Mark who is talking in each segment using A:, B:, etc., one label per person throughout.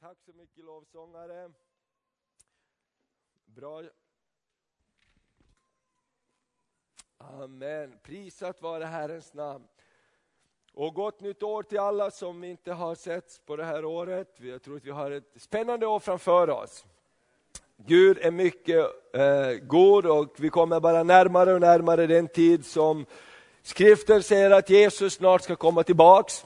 A: Tack så mycket lovsångare. Bra. Amen. Prisat vare Herrens namn. Och gott nytt år till alla som inte har setts på det här året. Jag tror att vi har ett spännande år framför oss. Gud är mycket eh, god och vi kommer bara närmare och närmare den tid som skriften säger att Jesus snart ska komma tillbaks.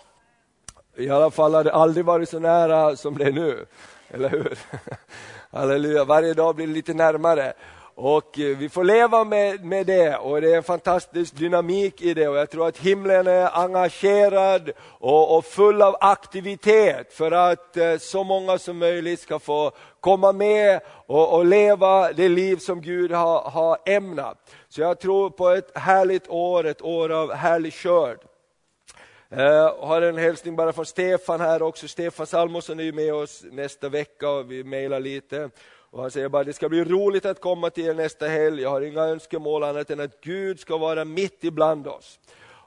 A: I alla fall har det aldrig varit så nära som det är nu, eller hur? Halleluja, varje dag blir det lite närmare. Och eh, vi får leva med, med det och det är en fantastisk dynamik i det och jag tror att himlen är engagerad och, och full av aktivitet för att eh, så många som möjligt ska få komma med och, och leva det liv som Gud har, har ämnat. Så jag tror på ett härligt år, ett år av härlig skörd. Jag har en hälsning bara från Stefan här också. Stefan Salmosson är med oss nästa vecka och vi mejlar lite. Och han säger bara det ska bli roligt att komma till er nästa helg. Jag har inga önskemål annat än att Gud ska vara mitt ibland oss.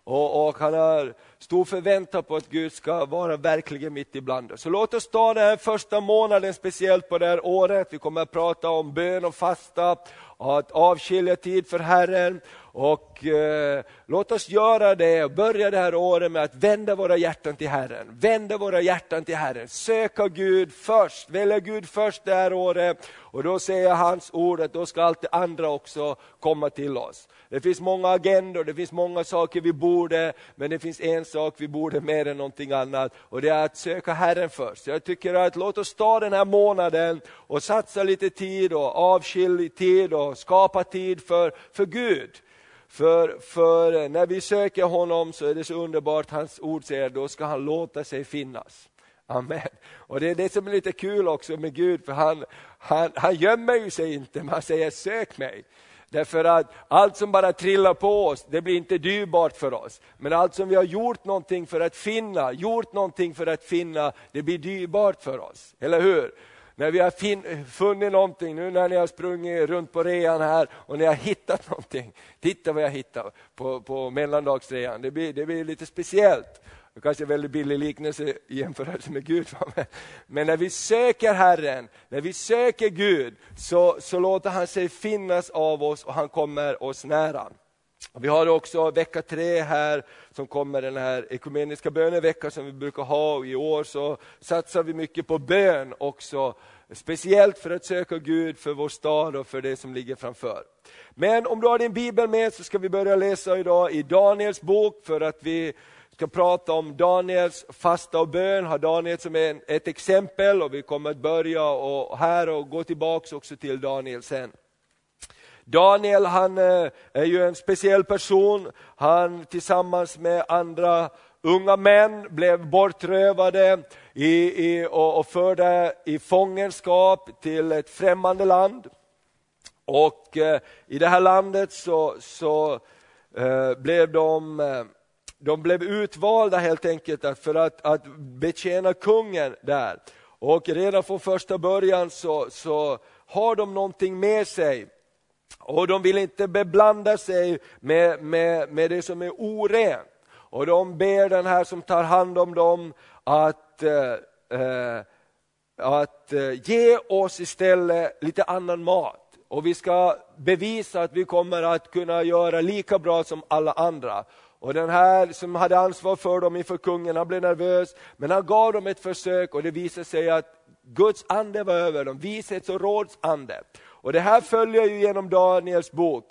A: Och, och, han har stor förväntan på att Gud ska vara verkligen mitt ibland oss. Så låt oss ta den här första månaden speciellt på det här året. Vi kommer att prata om bön och fasta, att avskilja tid för Herren och eh, låt oss göra det och börja det här året med att vända våra hjärtan till Herren. Vända våra hjärtan till Herren, söka Gud först, välja Gud först det här året. Och då säger hans ord att då ska allt det andra också komma till oss. Det finns många agendor, det finns många saker vi borde, men det finns en sak vi borde mer än någonting annat och det är att söka Herren först. Jag tycker att låt oss ta den här månaden och satsa lite tid och avskilj tid och skapa tid för, för Gud. För, för när vi söker honom så är det så underbart, hans ord säger då ska han låta sig finnas. Amen. Och det är det som är lite kul också med Gud, för han, han, han gömmer ju sig inte, men han säger sök mig. Därför att allt som bara trillar på oss, det blir inte dyrbart för oss. Men allt som vi har gjort någonting för att finna, gjort någonting för att finna, det blir dyrbart för oss. Eller hur? När vi har fin, funnit någonting, nu när ni har sprungit runt på rean här och ni har hittat någonting. Titta vad jag hittade på, på mellandagsrean, det blir, det blir lite speciellt. Det kanske är en väldigt billig liknelse i jämförelse med Gud. Men när vi söker Herren, när vi söker Gud, så, så låter han sig finnas av oss och han kommer oss nära. Vi har också vecka tre här som kommer den här ekumeniska böneveckan som vi brukar ha. I år så satsar vi mycket på bön också. Speciellt för att söka Gud för vår stad och för det som ligger framför. Men om du har din bibel med så ska vi börja läsa idag i Daniels bok för att vi ska prata om Daniels fasta och bön, har Daniel som ett exempel och vi kommer att börja och här och gå tillbaks också till Daniel sen. Daniel han eh, är ju en speciell person, han tillsammans med andra unga män blev bortrövade i, i, och, och förda i fångenskap till ett främmande land. Och eh, i det här landet så, så eh, blev de, eh, de blev utvalda helt enkelt för att, att betjäna kungen där. Och redan från första början så, så har de någonting med sig och de vill inte beblanda sig med, med, med det som är orent. Och de ber den här som tar hand om dem att, eh, eh att eh, ge oss istället lite annan mat. Och vi ska bevisa att vi kommer att kunna göra lika bra som alla andra. Och den här som hade ansvar för dem inför kungen, han blev nervös, men han gav dem ett försök och det visade sig att Guds ande var över dem, vishets och råds ande. Och det här följer ju genom Daniels bok.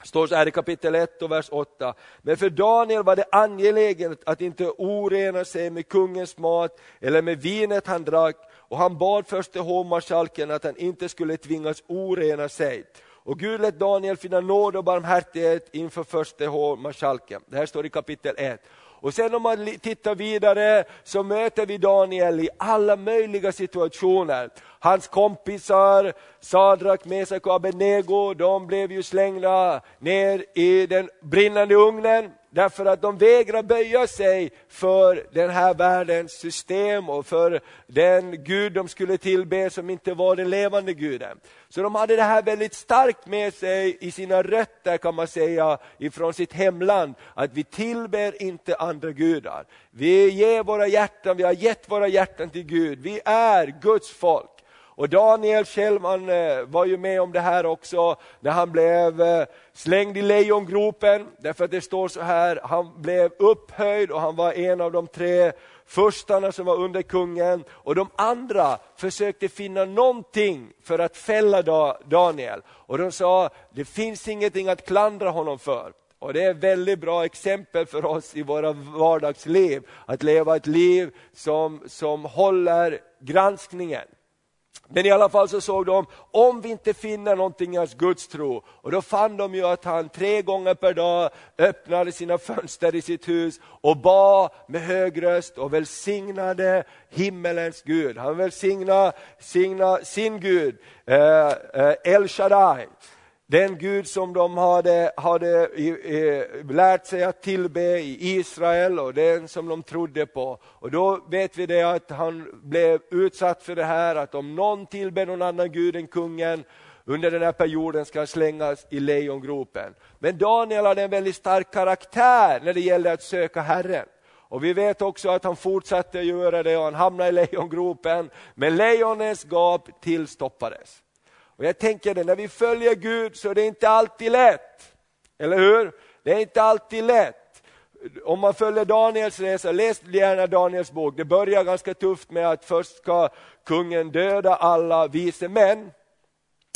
A: Det står så här i kapitel 1 och vers 8. Men för Daniel var det angeläget att inte orena sig med kungens mat eller med vinet han drack och han bad förste hovmarskalken att han inte skulle tvingas orena sig. Och Gud lät Daniel finna nåd och barmhärtighet inför förste hovmarskalken. Det här står i kapitel 1. Och sen om man tittar vidare så möter vi Daniel i alla möjliga situationer. Hans kompisar, Sadrak, Mesak och Abednego, de blev ju slängda ner i den brinnande ugnen Därför att de vägrar böja sig för den här världens system och för den Gud de skulle tillbe som inte var den levande guden. Så de hade det här väldigt starkt med sig i sina rötter kan man säga, ifrån sitt hemland, att vi tillber inte andra gudar. Vi ger våra hjärtan, vi har gett våra hjärtan till Gud, vi är Guds folk. Och Daniel själv eh, var ju med om det här också när han blev eh, slängd i lejongropen. Därför att det står så här, han blev upphöjd och han var en av de tre förstarna som var under kungen. Och de andra försökte finna någonting för att fälla Daniel. Och de sa, det finns ingenting att klandra honom för. Och Det är ett väldigt bra exempel för oss i våra vardagsliv, att leva ett liv som, som håller granskningen. Men i alla fall så såg de, om vi inte finner någonting i hans gudstro, och då fann de ju att han tre gånger per dag öppnade sina fönster i sitt hus och bad med hög röst och välsignade himmelens Gud. Han välsignade sin Gud, eh, eh, El Shaddai. Den Gud som de hade, hade lärt sig att tillbe i Israel och den som de trodde på. Och då vet vi det att han blev utsatt för det här att om någon tillber någon annan Gud än kungen under den här perioden ska han slängas i lejongropen. Men Daniel hade en väldigt stark karaktär när det gällde att söka Herren. Och vi vet också att han fortsatte göra det och han hamnade i lejongropen. Men lejonens gap tillstoppades. Och jag tänker det, när vi följer Gud så är det inte alltid lätt. Eller hur? Det är inte alltid lätt. Om man följer Daniels resa, läs gärna Daniels bok. Det börjar ganska tufft med att först ska kungen döda alla vise män,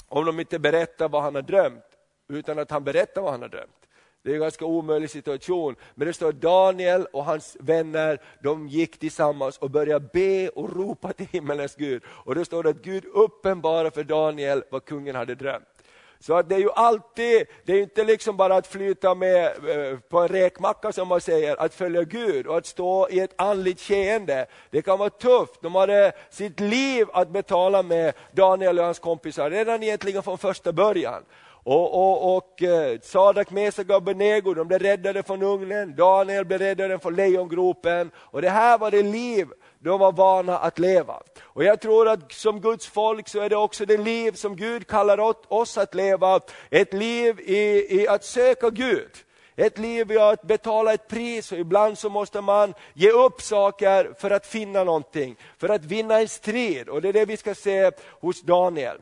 A: om de inte berättar vad han har drömt, utan att han berättar vad han har drömt. Det är en ganska omöjlig situation. Men det står Daniel och hans vänner, de gick tillsammans och började be och ropa till himmelens Gud. Och då står det att Gud uppenbarade för Daniel vad kungen hade drömt. Så att det är ju alltid, det är inte liksom bara att flyta med eh, på en räkmacka som man säger, att följa Gud och att stå i ett andligt skeende. Det kan vara tufft, de hade sitt liv att betala med Daniel och hans kompisar redan egentligen från första början. Och, och, och eh, Sadak, Mesak och Abednego, de blev räddade från ugnen, Daniel blev räddad från lejongropen. Och det här var det liv de var vana att leva. Och jag tror att som Guds folk så är det också det liv som Gud kallar oss att leva, ett liv i, i att söka Gud. Ett liv i att betala ett pris och ibland så måste man ge upp saker för att finna någonting, för att vinna en strid. Och det är det vi ska se hos Daniel.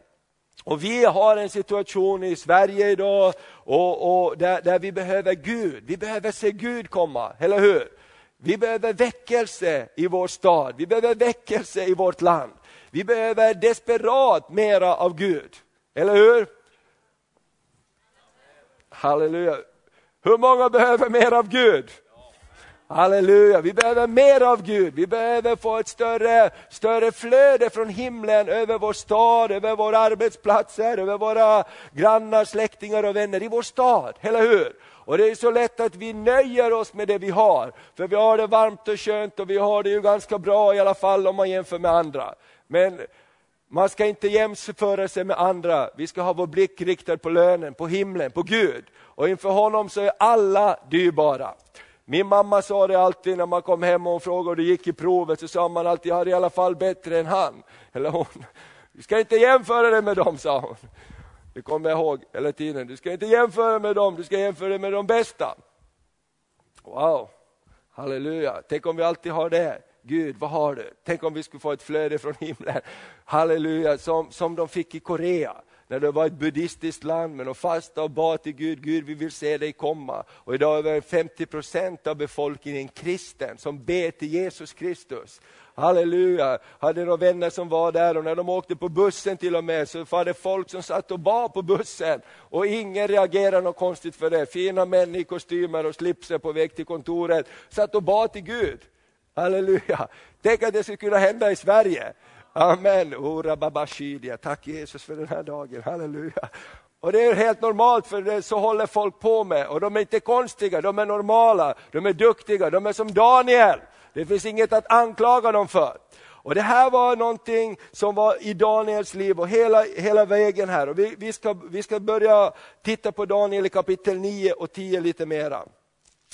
A: Och vi har en situation i Sverige idag och, och där, där, vi behöver Gud, vi behöver se Gud komma, eller hur? Vi behöver väckelse i vår stad, vi behöver väckelse i vårt land. Vi behöver desperat mera av Gud, eller hur? Halleluja. Hur många behöver mer av Gud? Halleluja, vi behöver mer av Gud. Vi behöver få ett större, större flöde från himlen över vår stad, över våra arbetsplatser, över våra grannar, släktingar och vänner i vår stad. Eller hur? Och det är så lätt att vi nöjer oss med det vi har. För vi har det varmt och skönt och vi har det ju ganska bra i alla fall om man jämför med andra. Men man ska inte jämföra sig med andra, vi ska ha vår blick riktad på lönen, på himlen, på Gud. Och inför honom så är alla dyrbara. Min mamma sa det alltid när man kom hem och frågade hur det gick i provet, så sa man alltid, jag har i alla fall bättre än han. Eller hon. Du ska inte jämföra dig med dem, sa hon. Det kommer jag ihåg hela tiden. Du ska inte jämföra med dem, du ska jämföra dig med de bästa. Wow, halleluja. Tänk om vi alltid har det. Gud, vad har du? Tänk om vi skulle få ett flöde från himlen. Halleluja, som, som de fick i Korea när det var ett buddhistiskt land, men de fastade och bad till Gud, Gud vi vill se dig komma. Och idag är över 50 procent av befolkningen kristen, som ber till Jesus Kristus. Halleluja! Hade några vänner som var där och när de åkte på bussen till och med så var det folk som satt och bad på bussen. Och ingen reagerade något konstigt för det. Fina män i kostymer och slipser på väg till kontoret satt och bad till Gud. Halleluja! Tänk att det skulle kunna hända i Sverige. Amen. Ora babashidia. Tack Jesus för den här dagen. Halleluja. Och det är helt normalt för det, så håller folk på med. Och de är inte konstiga, de är normala, de är duktiga, de är som Daniel. Det finns inget att anklaga dem för. Och Det här var någonting som var i Daniels liv och hela, hela vägen här. Och vi, vi, ska, vi ska börja titta på Daniel i kapitel 9 och 10 lite mera.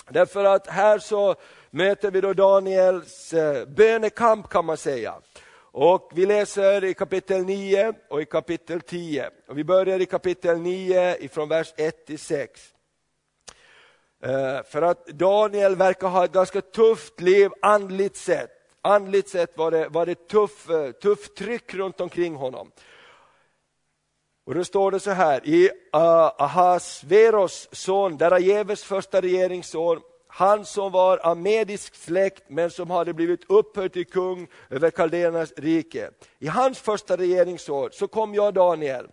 A: Därför att här så möter vi då Daniels eh, bönekamp kan man säga. Och vi läser i kapitel 9 och i kapitel 10. Och vi börjar i kapitel 9 ifrån vers 1 till 6. Eh, för att Daniel verkar ha ett ganska tufft liv andligt sett. Andligt sett var det, var det tuff, eh, tufft tryck runt omkring honom. Och då står det så här, i eh, Ahasveros son, Darajeves första regeringsår, han som var amedisk släkt men som hade blivit upphöjd till kung över kaldéernas rike. I hans första regeringsår så kom jag Daniel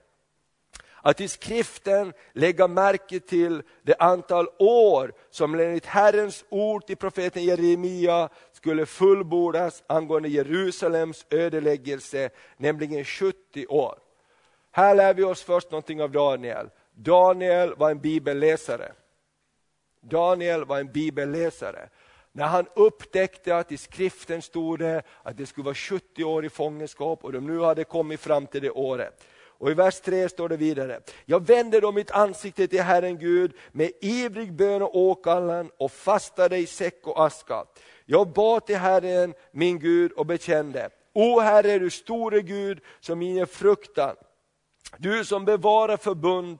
A: att i skriften lägga märke till det antal år som enligt Herrens ord till profeten Jeremia skulle fullbordas angående Jerusalems ödeläggelse, nämligen 70 år. Här lär vi oss först någonting av Daniel. Daniel var en bibelläsare. Daniel var en bibelläsare. När han upptäckte att i skriften stod det att det skulle vara 70 år i fångenskap och de nu hade kommit fram till det året. Och i vers 3 står det vidare, jag vände då mitt ansikte till Herren Gud med ivrig bön och åkallan och fastade i säck och aska. Jag bad till Herren min Gud och bekände, O Herre, du store Gud som inger fruktan, du som bevarar förbund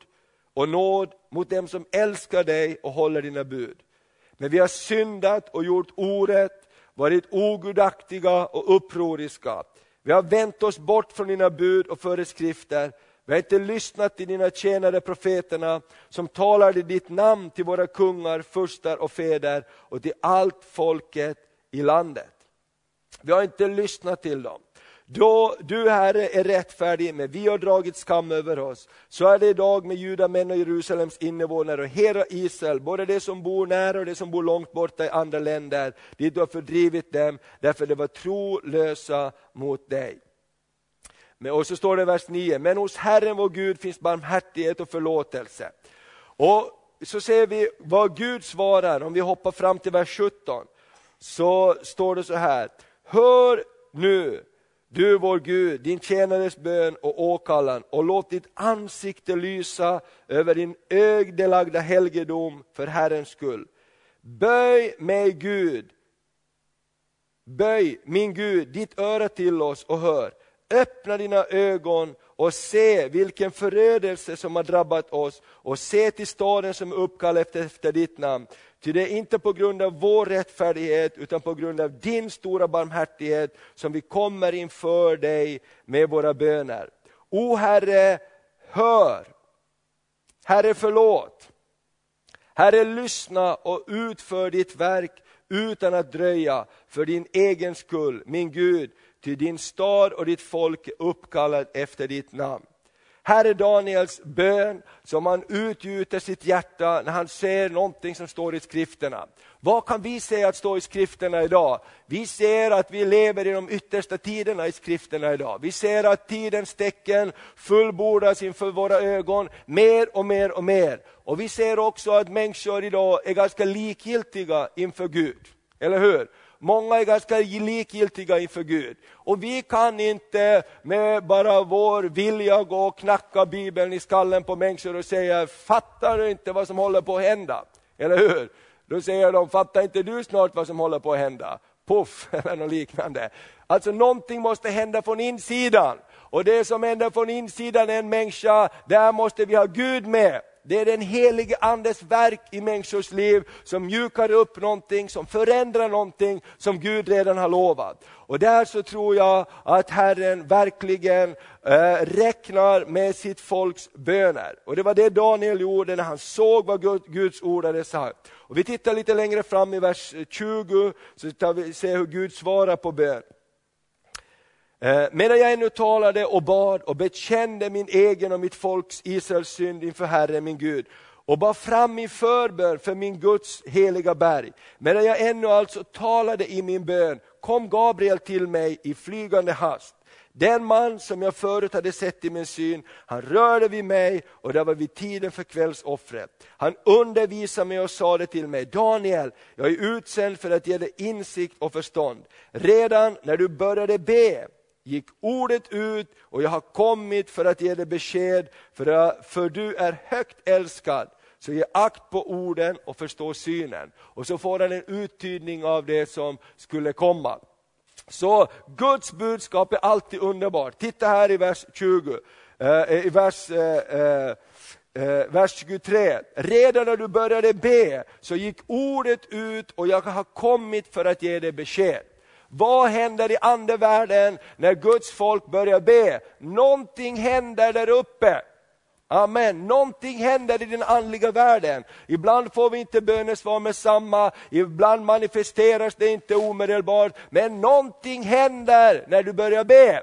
A: och nåd mot dem som älskar dig och håller dina bud. Men vi har syndat och gjort orätt, varit ogudaktiga och upproriska. Vi har vänt oss bort från dina bud och föreskrifter. Vi har inte lyssnat till dina tjänare profeterna som talade ditt namn till våra kungar, furstar och fäder och till allt folket i landet. Vi har inte lyssnat till dem. Då du Herre är rättfärdig, men vi har dragit skam över oss, så är det idag med judamän och Jerusalems invånare och hela Israel, både de som bor nära och de som bor långt borta i andra länder, dit du har fördrivit dem, därför de var trolösa mot dig. Och så står det i vers 9, men hos Herren vår Gud finns barmhärtighet och förlåtelse. Och så ser vi vad Gud svarar, om vi hoppar fram till vers 17, så står det så här, hör nu du vår Gud, din tjänares bön och åkallan och låt ditt ansikte lysa över din ögdelagda helgedom för Herrens skull. Böj mig Gud, böj min Gud ditt öra till oss och hör. Öppna dina ögon och se vilken förödelse som har drabbat oss och se till staden som är uppkallad efter, efter ditt namn. Ty det är inte på grund av vår rättfärdighet utan på grund av din stora barmhärtighet som vi kommer inför dig med våra böner. O Herre, hör! Herre förlåt! Herre lyssna och utför ditt verk utan att dröja för din egen skull, min Gud, ty din stad och ditt folk är uppkallat efter ditt namn. Här är Daniels bön som han utgjuter sitt hjärta när han ser någonting som står i skrifterna. Vad kan vi se att stå i skrifterna idag? Vi ser att vi lever i de yttersta tiderna i skrifterna idag. Vi ser att tidens tecken fullbordas inför våra ögon mer och mer och mer. Och vi ser också att människor idag är ganska likgiltiga inför Gud. Eller hur? Många är ganska likgiltiga inför Gud. Och vi kan inte med bara vår vilja gå och knacka Bibeln i skallen på människor och säga, fattar du inte vad som håller på att hända? Eller hur? Då säger de, fattar inte du snart vad som håller på att hända? Puff, eller något liknande. Alltså någonting måste hända från insidan. Och det som händer från insidan är en människa, där måste vi ha Gud med. Det är den helige Andes verk i människors liv som mjukar upp någonting, som förändrar någonting som Gud redan har lovat. Och där så tror jag att Herren verkligen eh, räknar med sitt folks böner. Och det var det Daniel gjorde när han såg vad Guds ord hade sagt. Och vi tittar lite längre fram i vers 20, så tar vi se hur Gud svarar på bön. Eh, medan jag ännu talade och bad och bekände min egen och mitt folks Israels synd inför Herren min Gud och bar fram min förbön för min Guds heliga berg. Medan jag ännu alltså talade i min bön kom Gabriel till mig i flygande hast. Den man som jag förut hade sett i min syn, han rörde vid mig och det var vid tiden för kvällsoffret. Han undervisade mig och sade till mig, Daniel, jag är utsänd för att ge dig insikt och förstånd. Redan när du började be gick ordet ut och jag har kommit för att ge dig besked, för, för du är högt älskad. så ge akt på orden och förstå synen. Och så får han en uttydning av det som skulle komma. Så Guds budskap är alltid underbart. Titta här i vers 20, eh, i vers eh, eh, eh vers 23. Redan när du började be så gick ordet ut och jag har kommit för att ge dig besked. Vad händer i andevärlden när Guds folk börjar be? Någonting händer där uppe. Amen. Någonting händer i den andliga världen. Ibland får vi inte bönesvar med samma, ibland manifesteras det inte omedelbart, men någonting händer när du börjar be.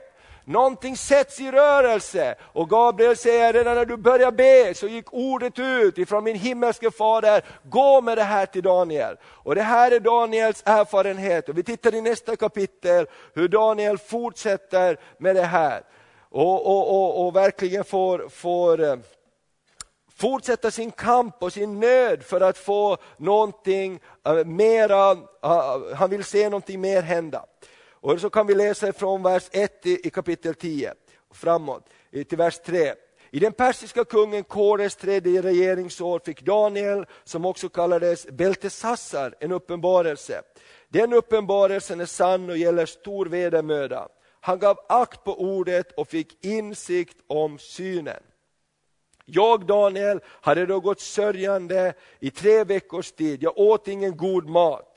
A: Någonting sätts i rörelse. Och Gabriel säger, redan när du börjar be så gick ordet ut ifrån min himmelske fader, gå med det här till Daniel. Och det här är Daniels erfarenhet. Och vi tittar i nästa kapitel hur Daniel fortsätter med det här. Och, och, och, och verkligen får, får eh, fortsätta sin kamp och sin nöd för att få någonting eh, mera, eh, han vill se någonting mer hända. Och så kan vi läsa från vers 1 i kapitel 10 framåt till vers 3. I den persiska kungen Kores tredje regeringsår fick Daniel, som också kallades Beltesassar, en uppenbarelse. Den uppenbarelsen är sann och gäller stor vedermöda. Han gav akt på ordet och fick insikt om synen. Jag, Daniel, hade då gått sörjande i tre veckors tid. Jag åt ingen god mat.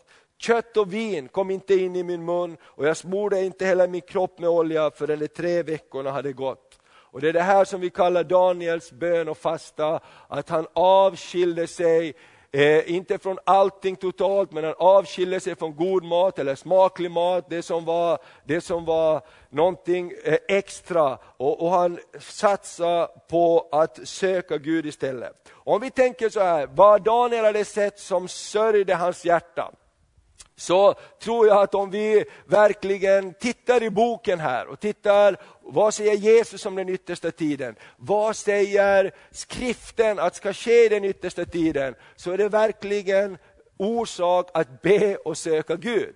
A: Kött och vin kom inte in i min mun och jag smorde inte hela min kropp med olja förrän de tre veckorna hade gått. Och Det är det här som vi kallar Daniels bön och fasta, att han avskilde sig Eh, inte från allting totalt, men han avskilde sig från god mat eller smaklig mat, det som var, det som var någonting eh, extra. Och, och, han satsade på att söka Gud istället. Om vi tänker så här, vad Daniel hade sett som sörjde hans hjärta, så tror jag att om vi verkligen tittar i boken här och tittar, vad säger Jesus om den yttersta tiden? Vad säger skriften att ska ske i den yttersta tiden? Så är det verkligen orsak att be och söka Gud.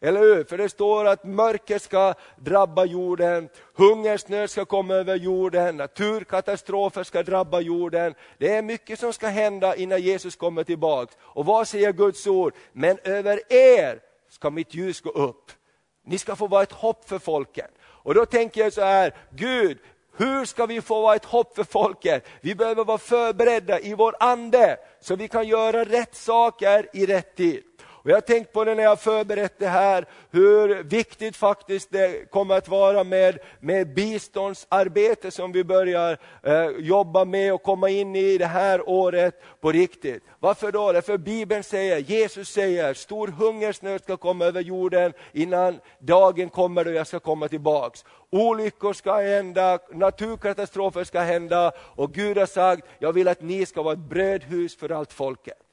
A: Eller hur? För det står att mörker ska drabba jorden, hungersnöd ska komma över jorden, naturkatastrofer ska drabba jorden. Det är mycket som ska hända innan Jesus kommer tillbaks. Och vad säger Guds ord? Men över er ska mitt ljus gå upp. Ni ska få vara ett hopp för folken. Och då tänker jag så här, Gud, hur ska vi få vara ett hopp för folket? Vi behöver vara förberedda i vår ande, så vi kan göra rätt saker i rätt tid. Och jag har tänkt på det när jag förberett det här, hur viktigt faktiskt det kommer att vara med, med biståndsarbete som vi börjar eh, jobba med och komma in i det här året på riktigt. Varför då? Därför Bibeln säger, Jesus säger, stor hungersnöd ska komma över jorden innan dagen kommer då jag ska komma tillbaks. Olyckor ska hända, naturkatastrofer ska hända och Gud har sagt, jag vill att ni ska vara ett brödhus för allt folket.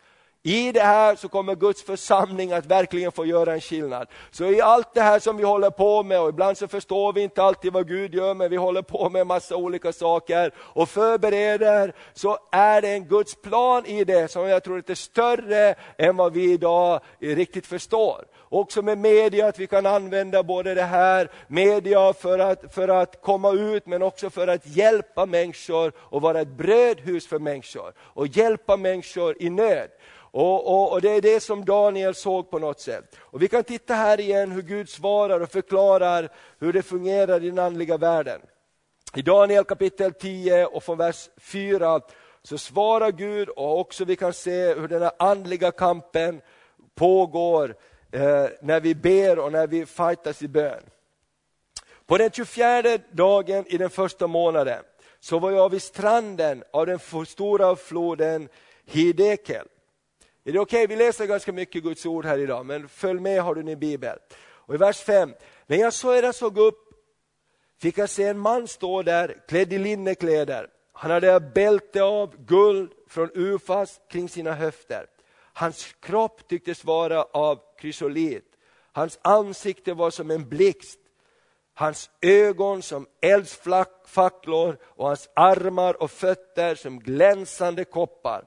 A: I det här så kommer Guds församling att verkligen få göra en skillnad. Så i allt det här som vi håller på med, och ibland så förstår vi inte alltid vad Gud gör, men vi håller på med massa olika saker och förbereder, så är det en Guds plan i det som jag tror är större än vad vi idag riktigt förstår. Också med media, att vi kan använda både det här, media för att, för att komma ut, men också för att hjälpa människor och vara ett brödhus för människor. Och hjälpa människor i nöd. Och, och, och, Det är det som Daniel såg på något sätt. Och Vi kan titta här igen hur Gud svarar och förklarar hur det fungerar i den andliga världen. I Daniel kapitel 10 och från vers 4 så svarar Gud och också vi kan se hur den här andliga kampen pågår eh, när vi ber och när vi fightas i bön. På den 24 dagen i den första månaden så var jag vid stranden av den stora floden Hidekel. Är det okej? Okay? Vi läser ganska mycket Guds ord här idag, men följ med har du din bibel. Och I vers 5. När jag sedan såg upp fick jag se en man stå där klädd i linnekläder. Han hade bälte av guld från Ufas kring sina höfter. Hans kropp tycktes vara av krysolit. Hans ansikte var som en blixt. Hans ögon som eldsfacklor och hans armar och fötter som glänsande koppar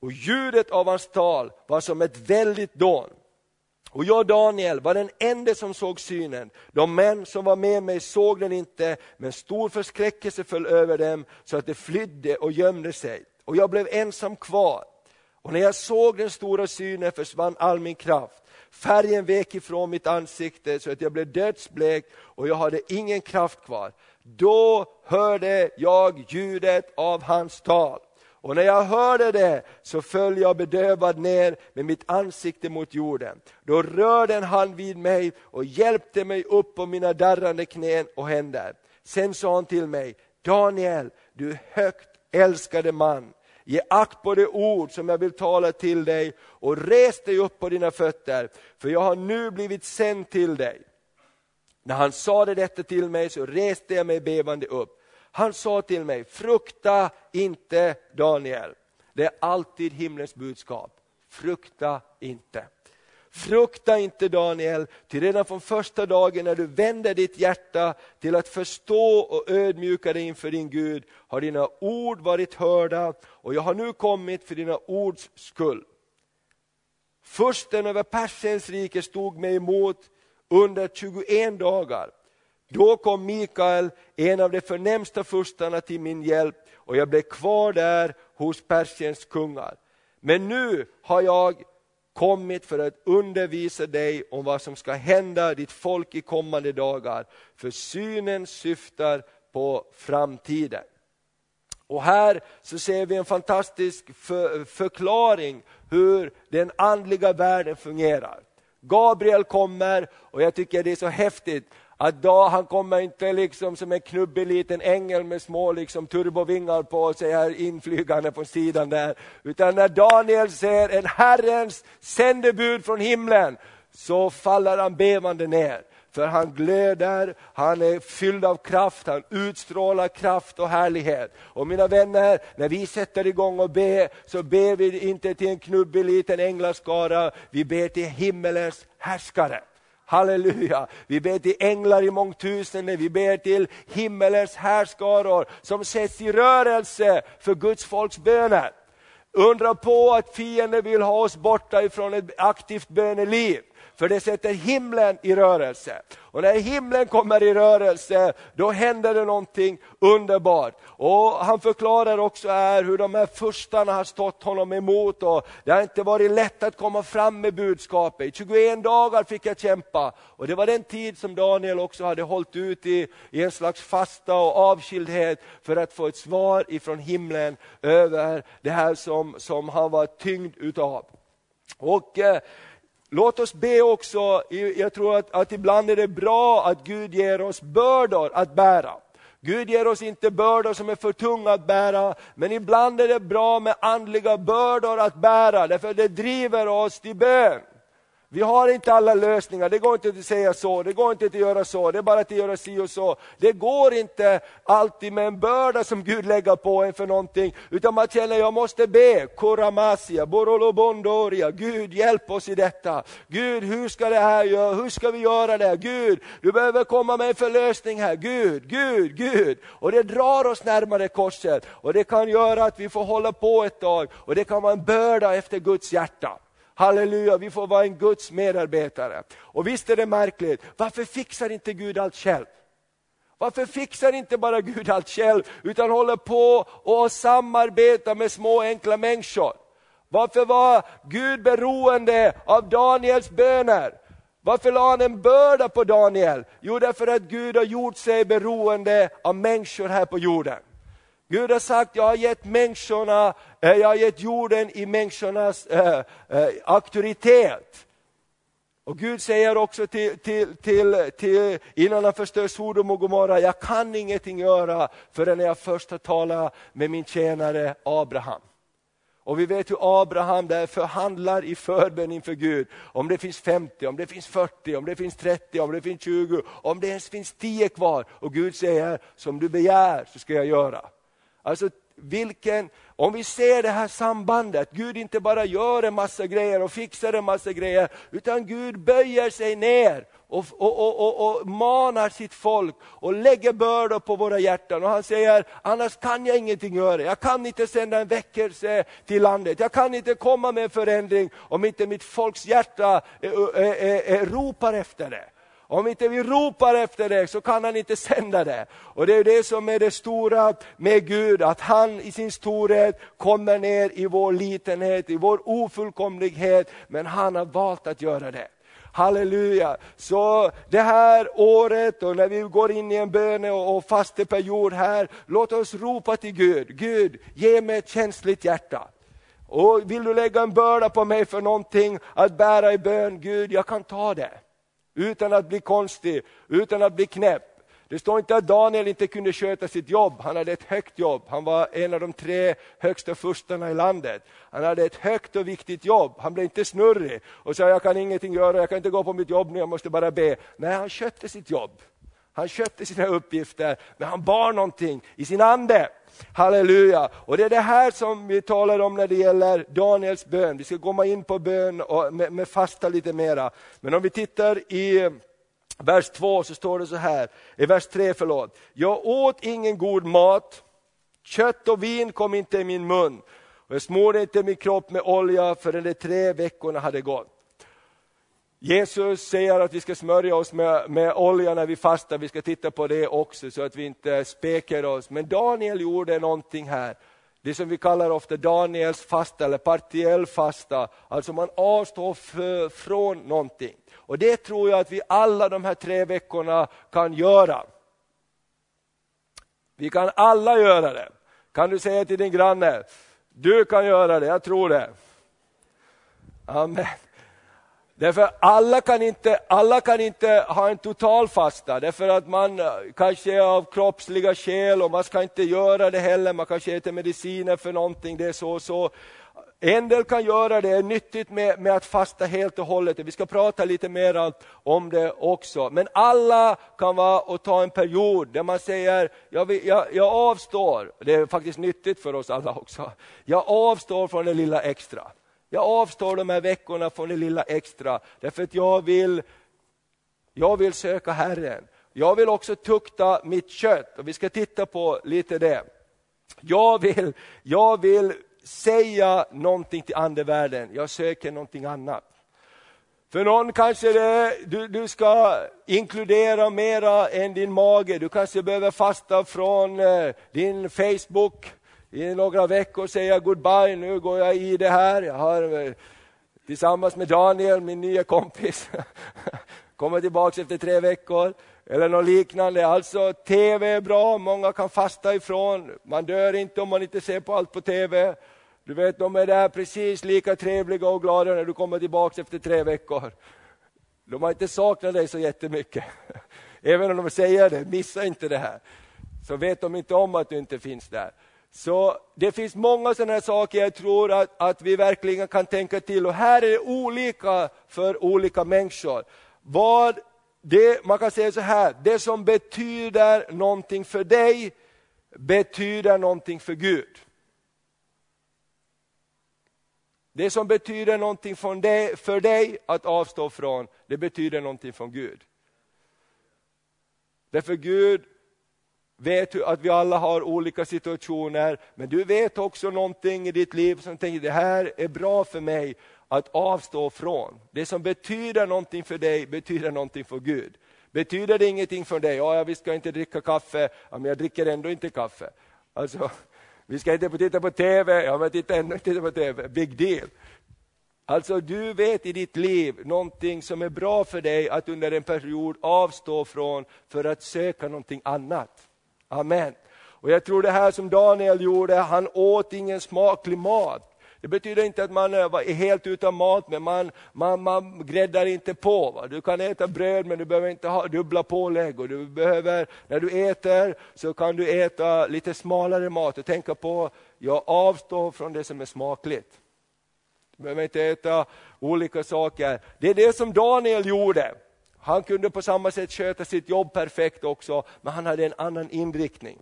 A: och ljudet av hans tal var som ett väldigt dån. Och jag, Daniel, var den enda som såg synen. De män som var med mig såg den inte, men stor förskräckelse föll över dem så att de flydde och gömde sig. och jag blev ensam kvar. Och när jag såg den stora synen försvann all min kraft. Färgen vek ifrån mitt ansikte så att jag blev dödsblek och jag hade ingen kraft kvar. Då hörde jag ljudet av hans tal. Och när jag hörde det så föll jag bedövad ner med mitt ansikte mot jorden. Då rörde en hand vid mig och hjälpte mig upp på mina darrande knän och händer. Sen sa han till mig, Daniel, du högt älskade man. Ge akt på det ord som jag vill tala till dig och res dig upp på dina fötter, för jag har nu blivit sänd till dig. När han sade detta till mig så reste jag mig bevande upp. Han sa till mig, frukta inte Daniel. Det är alltid himlens budskap. Frukta inte. Frukta inte Daniel, till redan från första dagen när du vänder ditt hjärta till att förstå och ödmjuka dig inför din Gud, har dina ord varit hörda och jag har nu kommit för dina ords skull. Försten över Persiens rike stod mig emot under 21 dagar. Då kom Mikael, en av de förnämsta furstarna, till min hjälp och jag blev kvar där hos Persiens kungar. Men nu har jag kommit för att undervisa dig om vad som ska hända ditt folk i kommande dagar. För synen syftar på framtiden. Och här så ser vi en fantastisk för, förklaring hur den andliga världen fungerar. Gabriel kommer och jag tycker det är så häftigt att då, han kommer inte liksom som en knubbig liten ängel med små liksom turbovingar på sig här inflygande på sidan där. Utan när Daniel ser en Herrens sändebud från himlen så faller han bevande ner. För han glöder, han är fylld av kraft, han utstrålar kraft och härlighet. Och mina vänner, när vi sätter igång och ber, så ber vi inte till en knubbig liten änglaskara, vi ber till himmelens härskare. Halleluja! Vi ber till änglar i mångtusende, vi ber till himmelens härskaror som sätts i rörelse för Guds folks böner. Undra på att fienden vill ha oss borta ifrån ett aktivt böneliv. För det sätter himlen i rörelse. Och när himlen kommer i rörelse, då händer det någonting underbart. Och Han förklarar också här hur de här förstarna har stått honom emot. Och det har inte varit lätt att komma fram med budskapet. I 21 dagar fick jag kämpa. Och Det var den tid som Daniel också hade hållit ut i, i en slags fasta och avskildhet för att få ett svar ifrån himlen över det här som, som han var tyngd utav. Och eh, Låt oss be också, jag tror att, att ibland är det bra att Gud ger oss bördor att bära. Gud ger oss inte bördor som är för tunga att bära, men ibland är det bra med andliga bördor att bära, därför det driver oss till bön. Vi har inte alla lösningar, det går inte att säga så, det går inte att göra så, det är bara att göra si och så. Det går inte alltid med en börda som Gud lägger på en för någonting, utan man känner jag måste be, koramasia, borolobondoria, Gud hjälp oss i detta. Gud hur ska det här göra, hur ska vi göra det? Gud, du behöver komma med en förlösning här, Gud, Gud, Gud. Och det drar oss närmare korset och det kan göra att vi får hålla på ett tag och det kan vara en börda efter Guds hjärta. Halleluja, vi får vara en Guds medarbetare. Och visst är det märkligt, varför fixar inte Gud allt själv? Varför fixar inte bara Gud allt själv, utan håller på och samarbetar med små enkla människor? Varför var Gud beroende av Daniels böner? Varför la han en börda på Daniel? Jo, därför att Gud har gjort sig beroende av människor här på jorden. Gud har sagt, jag har gett människorna, eh, jag har gett jorden i människornas äh, äh, auktoritet. Och Gud säger också till, till, till, till, innan han förstör Sodom och Gomorra, jag kan ingenting göra förrän jag först har talat med min tjänare Abraham. Och vi vet hur Abraham där förhandlar i förbön inför Gud. Om det finns 50, om det finns 40, om det finns 30, om det finns 20, om det ens finns 10 kvar. Och Gud säger, som du begär så ska jag göra. Alltså vilken, om vi ser det här sambandet, Gud inte bara gör en massa grejer och fixar en massa grejer, utan Gud böjer sig ner och, och, och, och, manar sitt folk och lägger bördor på våra hjärtan. Och han säger, annars kan jag ingenting göra. Jag kan inte sända en väckelse till landet. Jag kan inte komma med en förändring om inte mitt folks hjärta eh, eh, eh, ropar efter det. Om inte vi ropar efter det så kan han inte sända det. Och det är det som är det stora med Gud, att han i sin storhet kommer ner i vår litenhet, i vår ofullkomlighet, men han har valt att göra det. Halleluja! Så det här året och när vi går in i en böne och fasteperiod här, låt oss ropa till Gud. Gud, ge mig ett känsligt hjärta. Och vill du lägga en börda på mig för någonting att bära i bön, Gud jag kan ta det. Utan att bli konstig, utan att bli knäpp. Det står inte att Daniel inte kunde sköta sitt jobb, han hade ett högt jobb. Han var en av de tre högsta furstarna i landet. Han hade ett högt och viktigt jobb, han blev inte snurrig och sa jag kan ingenting göra, jag kan inte gå på mitt jobb nu, jag måste bara be. Nej, han skötte sitt jobb. Han skötte sina uppgifter, men han bar någonting i sin ande. Halleluja! Och det är det här som vi talar om när det gäller Daniels bön. Vi ska komma in på bön och med, med fasta lite mera. Men om vi tittar i vers 2 så står det så här, i vers 3 förlåt. Jag åt ingen god mat, kött och vin kom inte i min mun och jag smorde inte min kropp med olja förrän de tre veckorna hade gått. Jesus säger att vi ska smörja oss med, med olja när vi fastar, vi ska titta på det också så att vi inte spekar oss. Men Daniel gjorde någonting här, det som vi kallar ofta Daniels fasta eller partiell fasta, alltså man avstår för, från någonting. Och det tror jag att vi alla de här tre veckorna kan göra. Vi kan alla göra det. Kan du säga till din granne, du kan göra det, jag tror det. Amen. Därför alla kan, inte, alla kan inte ha en total fasta, därför att man eh, kanske är av kroppsliga skäl och man ska inte göra det heller, man kanske äter mediciner för någonting, det är så och så. En del kan göra det, Det är nyttigt med, med att fasta helt och hållet, vi ska prata lite mer om det också. Men alla kan vara och ta en period där man säger, jag, jag, jag avstår, det är faktiskt nyttigt för oss alla också, jag avstår från det lilla extra. Jag avstår de här veckorna från det lilla extra, därför att jag vill, jag vill söka Herren. Jag vill också tukta mitt kött, och vi ska titta på lite det. Jag vill, jag vill säga någonting till andevärlden, jag söker någonting annat. För någon kanske det, du, du ska inkludera mera än din mage, du kanske behöver fasta från eh, din Facebook, i några veckor säger jag goodbye, nu går jag i det här. Jag har eh, tillsammans med Daniel, min nya kompis, kommer tillbaka efter tre veckor. Eller något liknande. Alltså TV är bra, många kan fasta ifrån. Man dör inte om man inte ser på allt på TV. Du vet, de är där precis lika trevliga och glada när du kommer tillbaka efter tre veckor. De har inte saknat dig så jättemycket. Även om de säger det, missa inte det här. Så vet de inte om att du inte finns där. Så det finns många sådana saker jag tror att, att vi verkligen kan tänka till. Och här är det olika för olika människor. Vad det, man kan säga så här, det som betyder någonting för dig, betyder någonting för Gud. Det som betyder någonting för dig att avstå från, det betyder någonting från Gud. Därför Gud vet att vi alla har olika situationer, men du vet också någonting i ditt liv som tänker det här är bra för mig att avstå från. Det som betyder någonting för dig betyder någonting för Gud. Betyder det ingenting för dig, ja, vi ska inte dricka kaffe, ja, men jag dricker ändå inte kaffe. Alltså, vi ska inte titta på TV, ja men titta ändå inte på TV, big deal. Alltså du vet i ditt liv någonting som är bra för dig att under en period avstå från för att söka någonting annat. Amen. Och jag tror det här som Daniel gjorde, han åt ingen smaklig mat. Det betyder inte att man är helt utan mat, men man, man, man gräddar inte på. Va? Du kan äta bröd, men du behöver inte ha dubbla pålägg. Och du behöver, när du äter så kan du äta lite smalare mat och tänka på, jag avstår från det som är smakligt. Du behöver inte äta olika saker. Det är det som Daniel gjorde. Han kunde på samma sätt sköta sitt jobb perfekt också, men han hade en annan inriktning.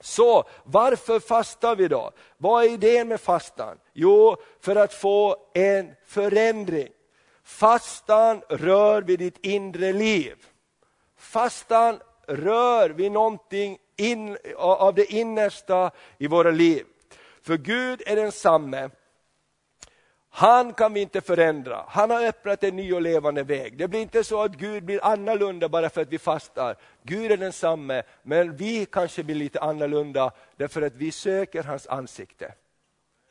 A: Så varför fastar vi då? Vad är idén med fastan? Jo, för att få en förändring. Fastan rör vid ditt inre liv. Fastan rör vid någonting in, av det innersta i våra liv. För Gud är densamme. Han kan vi inte förändra. Han har öppnat en ny och levande väg. Det blir inte så att Gud blir annorlunda bara för att vi fastar. Gud är densamme, men vi kanske blir lite annorlunda därför att vi söker hans ansikte.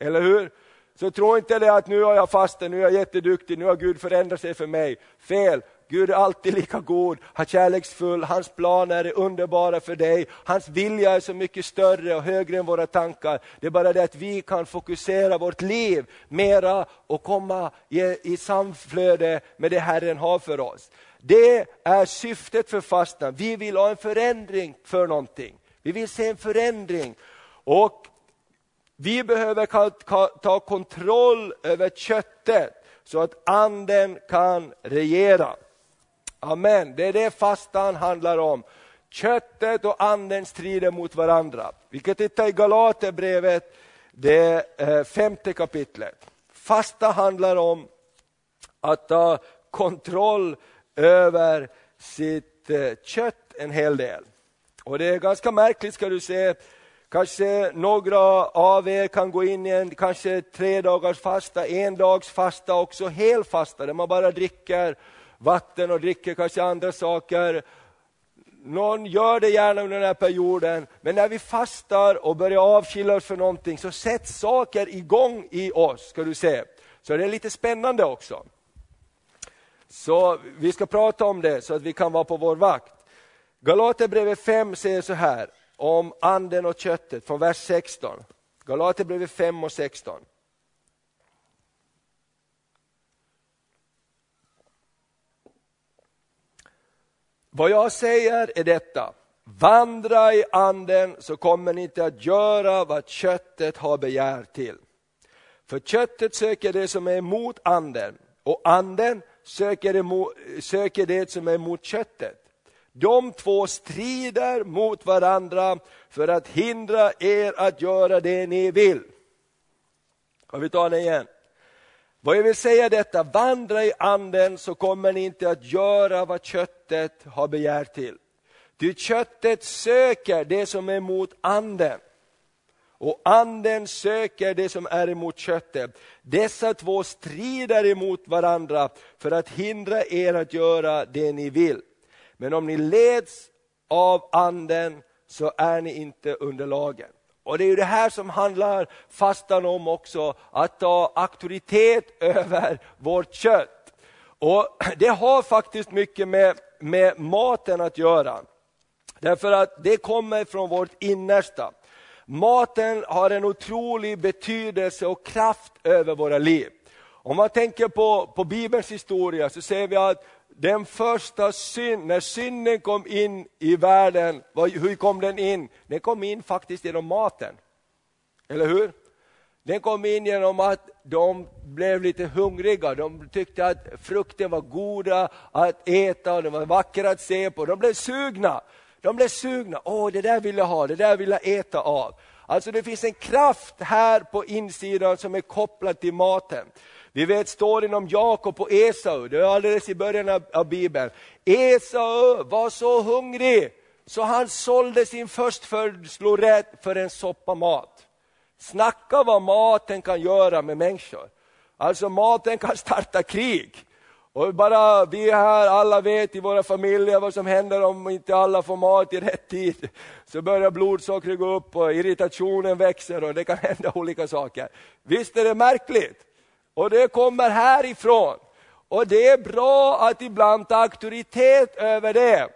A: Eller hur? Så tro inte det att nu har jag fastat, nu är jag jätteduktig, nu har Gud förändrat sig för mig. Fel! Gud är alltid lika god, han är kärleksfull, hans planer är underbara för dig. Hans vilja är så mycket större och högre än våra tankar. Det är bara det att vi kan fokusera vårt liv mera och komma i, i samflöde med det Herren har för oss. Det är syftet för fastan. Vi vill ha en förändring för någonting. Vi vill se en förändring. Och vi behöver ta kontroll över köttet så att anden kan regera. Amen, det är det fastan handlar om. Köttet och anden strider mot varandra. Vi kan titta i Galaterbrevet, det eh, femte kapitlet. Fasta handlar om att ta kontroll över sitt eh, kött en hel del. Och det är ganska märkligt ska du se, Kanske några av er kan gå in i en kanske tre dagars fasta, en dags fasta också, helfasta, där man bara dricker vatten och dricker kanske andra saker. Någon gör det gärna under den här perioden, men när vi fastar och börjar avskilja oss för någonting så sätts saker igång i oss, ska du se. Så det är lite spännande också. Så vi ska prata om det så att vi kan vara på vår vakt. Galaterbrevet 5 säger så här, om anden och köttet från vers 16. Galaterbrevet 5 och 16. Vad jag säger är detta, vandra i anden så kommer ni inte att göra vad köttet har begär till. För köttet söker det som är emot anden och anden söker, emot, söker det som är emot köttet. De två strider mot varandra för att hindra er att göra det ni vill. Och vi tar det igen. Vad jag vill säga är detta, vandra i anden så kommer ni inte att göra vad köttet har begärt till. Ty köttet söker det som är emot anden och anden söker det som är emot köttet. Dessa två strider emot varandra för att hindra er att göra det ni vill. Men om ni leds av anden så är ni inte under lagen. Och det är ju det här som handlar fastan om också, att ta auktoritet över vårt kött. Och Det har faktiskt mycket med, med maten att göra. Därför att det kommer från vårt innersta. Maten har en otrolig betydelse och kraft över våra liv. Om man tänker på, på Bibelns historia så ser vi att den första synd, när synden kom in i världen, hur kom den in? Den kom in faktiskt genom maten. Eller hur? Den kom in genom att de blev lite hungriga, de tyckte att frukten var goda att äta, och var vacker att se på, de blev sugna. De blev sugna, åh det där vill jag ha, det där vill jag äta av. Alltså det finns en kraft här på insidan som är kopplad till maten. Vi vet storyn om Jakob och Esau, det är alldeles i början av, av Bibeln. Esau var så hungrig så han sålde sin förstfödslorätt för en soppa mat. Snacka vad maten kan göra med människor. Alltså maten kan starta krig. Och bara vi här, alla vet i våra familjer vad som händer om inte alla får mat i rätt tid. Så börjar blodsockret gå upp och irritationen växer och det kan hända olika saker. Visst är det märkligt? Och det kommer härifrån. Och det är bra att ibland ta auktoritet över det.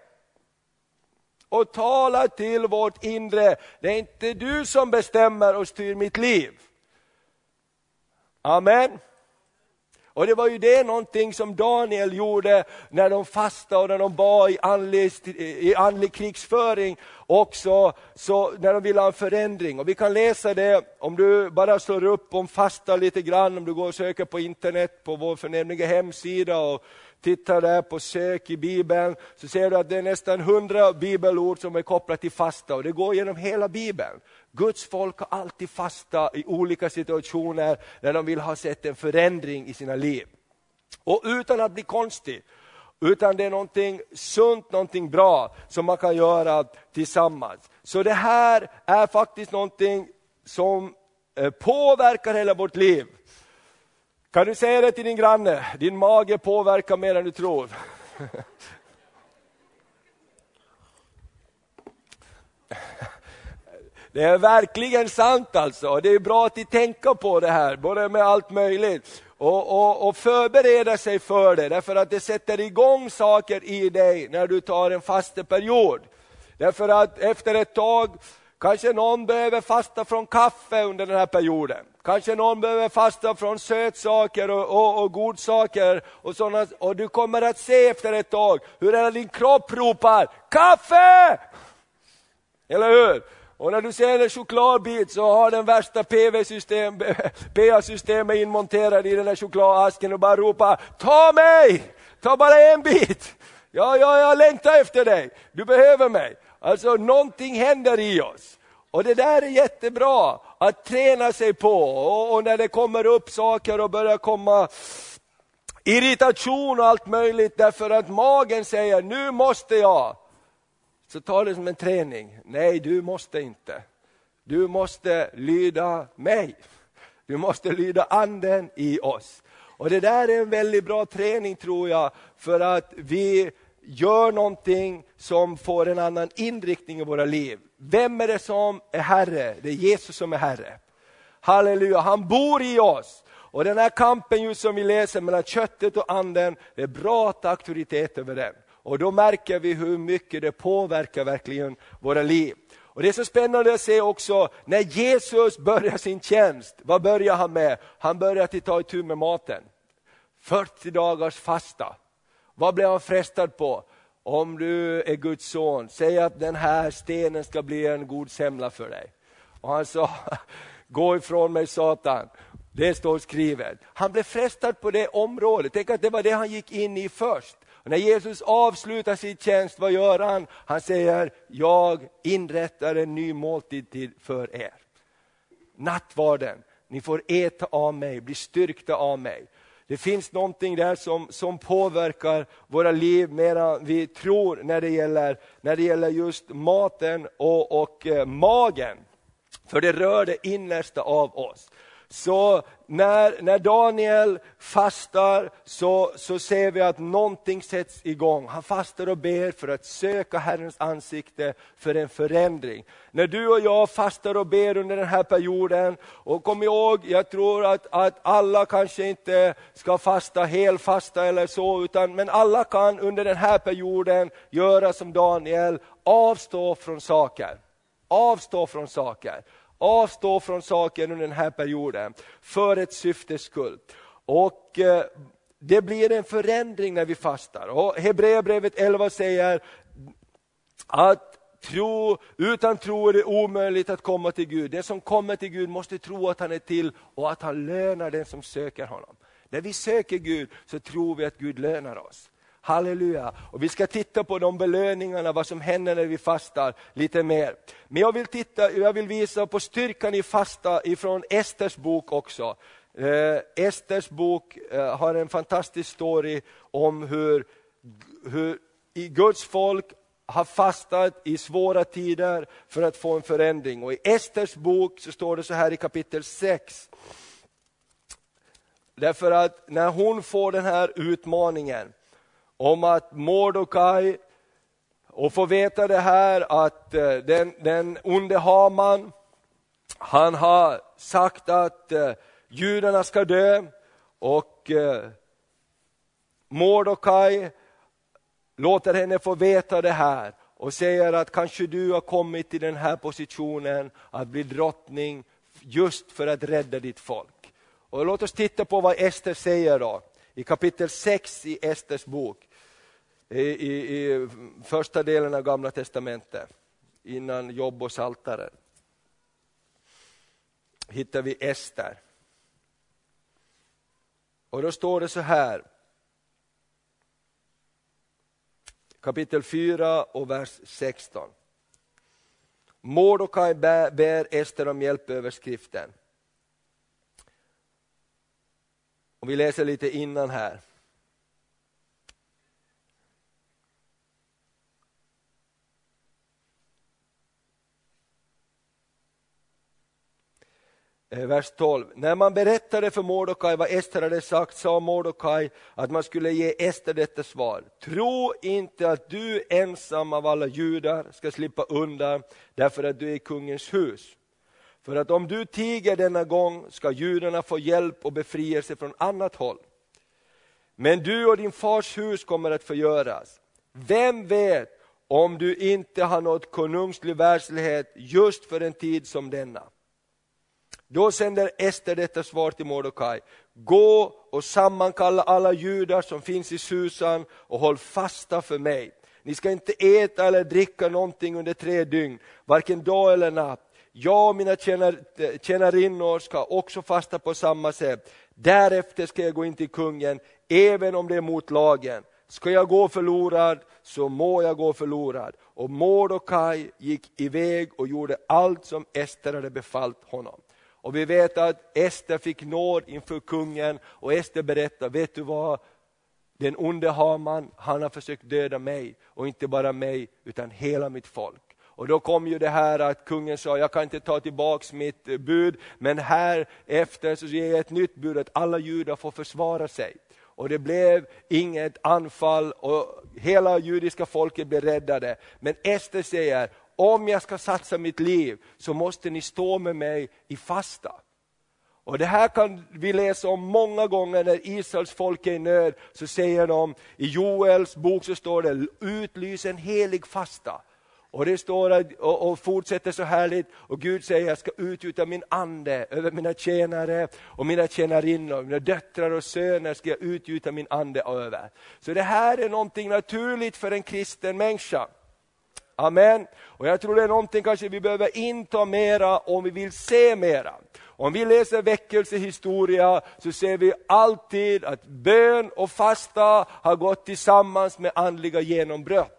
A: Och tala till vårt inre, det är inte du som bestämmer och styr mitt liv. Amen. Och det var ju det någonting som Daniel gjorde när de fastade och när de bad i andlig, i andlig krigsföring också, så när de vill ha en förändring. Och vi kan läsa det, om du bara slår upp om fasta lite grann, om du går och söker på internet på vår förnämliga hemsida och tittar där på sök i Bibeln, så ser du att det är nästan hundra bibelord som är kopplade till fasta och det går genom hela Bibeln. Guds folk har alltid fasta i olika situationer när de vill ha sett en förändring i sina liv. Och utan att bli konstig, utan det är någonting sunt, någonting bra som man kan göra tillsammans. Så det här är faktiskt någonting som eh, påverkar hela vårt liv. Kan du säga det till din granne? Din mage påverkar mer än du tror. Det är verkligen sant alltså. Det är bra att ni tänker på det här, både med allt möjligt. Och, och, och förbereda sig för det, därför att det sätter igång saker i dig när du tar en fasteperiod. Därför att efter ett tag, kanske någon behöver fasta från kaffe under den här perioden. Kanske någon behöver fasta från sötsaker och, och, och godsaker. Och, såna, och du kommer att se efter ett tag hur hela din kropp ropar kaffe! Eller hur? Och när du ser en chokladbit så har den värsta PV-system, PA-systemet inmonterad i den där chokladasken och bara ropar Ta mig! Ta bara en bit! Ja, ja, jag längtar efter dig. Du behöver mig. Alltså någonting händer i oss. Och det där är jättebra att träna sig på. Och, och när det kommer upp saker och börjar komma irritation och allt möjligt därför att magen säger nu måste jag så ta det som en träning. Nej, du måste inte. Du måste lyda mig. Du måste lyda anden i oss. Och Det där är en väldigt bra träning tror jag, för att vi gör någonting som får en annan inriktning i våra liv. Vem är det som är Herre? Det är Jesus som är Herre. Halleluja, han bor i oss. Och den här kampen just som vi läser mellan köttet och anden, det är bra att ha auktoritet över den. Och då märker vi hur mycket det påverkar verkligen våra liv. Och Det är så spännande att se också, när Jesus börjar sin tjänst, vad börjar han med? Han börjar att ta itu med maten. 40 dagars fasta. Vad blev han frestad på? Om du är Guds son, säg att den här stenen ska bli en god semla för dig. Och han sa, gå ifrån mig Satan. Det står skrivet. Han blev frestad på det området. Tänk att det var det han gick in i först. Och när Jesus avslutar sin tjänst, vad gör han? Han säger, jag inrättar en ny måltid för er. Nattvarden, ni får äta av mig, bli styrkta av mig. Det finns någonting där som, som påverkar våra liv mer än vi tror när det gäller, när det gäller just maten och, och eh, magen. För det rör det innersta av oss. Så när, när Daniel fastar så, så ser vi att någonting sätts igång. Han fastar och ber för att söka Herrens ansikte för en förändring. När du och jag fastar och ber under den här perioden, och kom ihåg, jag tror att, att alla kanske inte ska fasta helfasta eller så, utan, men alla kan under den här perioden göra som Daniel, avstå från saker. Avstå från saker avstå från saker under den här perioden för ett syftes skull. Och eh, det blir en förändring när vi fastar. Och Hebreerbrevet 11 säger att tro, utan tro är det omöjligt att komma till Gud. Den som kommer till Gud måste tro att han är till och att han lönar den som söker honom. När vi söker Gud så tror vi att Gud lönar oss. Halleluja! Och vi ska titta på de belöningarna, vad som händer när vi fastar lite mer. Men jag vill, titta, jag vill visa på styrkan i fasta ifrån Esters bok också. Eh, Esters bok eh, har en fantastisk story om hur, hur i Guds folk har fastat i svåra tider för att få en förändring. Och I Esters bok så står det så här i kapitel 6. Därför att när hon får den här utmaningen, om att Mordokaj, och få veta det här att eh, den, den onde Haman, han har sagt att eh, judarna ska dö och eh, Mordokaj låter henne få veta det här och säger att kanske du har kommit till den här positionen att bli drottning just för att rädda ditt folk. Och låt oss titta på vad Ester säger då, i kapitel 6 i Esters bok i, i, i första delen av Gamla Testamentet, innan Jobb och Saltaren, hittar vi Ester. Och då står det så här, kapitel 4 och vers 16. Mordokaj ber Ester om hjälp över skriften. Och vi läser lite innan här. Eh, vers 12. När man berättade för Mordokaj vad Ester hade sagt sa Mordokaj att man skulle ge Ester detta svar. Tro inte att du ensam av alla judar ska slippa undan därför att du är i kungens hus. För att om du tiger denna gång ska judarna få hjälp och befrielse från annat håll. Men du och din fars hus kommer att förgöras. Vem vet om du inte har nått konungslig världslighet just för en tid som denna. Då sänder Ester detta svar till Mordokaj. Gå och sammankalla alla judar som finns i Susan och håll fasta för mig. Ni ska inte äta eller dricka någonting under tre dygn, varken dag eller natt. Jag och mina tjänar, tjänarinnor ska också fasta på samma sätt. Därefter ska jag gå in till kungen, även om det är mot lagen. Ska jag gå förlorad så må jag gå förlorad. Och Mordokaj gick iväg och gjorde allt som Ester hade befallt honom. Och vi vet att Ester fick nåd inför kungen och Ester berättar, vet du vad? Den onde Haman, han har försökt döda mig och inte bara mig utan hela mitt folk. Och då kom ju det här att kungen sa, jag kan inte ta tillbaks mitt bud, men här efter så ger jag ett nytt bud att alla judar får försvara sig. Och det blev inget anfall och hela judiska folket blev räddade. Men Ester säger, om jag ska satsa mitt liv så måste ni stå med mig i fasta. Och Det här kan vi läsa om många gånger när Israels folk är i nöd. Så säger de, i Joels bok så står det, utlys en helig fasta. Och det står och, och fortsätter så härligt och Gud säger jag ska utgjuta min ande över mina tjänare och mina tjänarinnor, mina döttrar och söner ska jag utgjuta min ande över. Så det här är någonting naturligt för en kristen människa. Amen. Och jag tror det är någonting kanske vi behöver inta mera om vi vill se mera. Om vi läser väckelsehistoria så ser vi alltid att bön och fasta har gått tillsammans med andliga genombrott.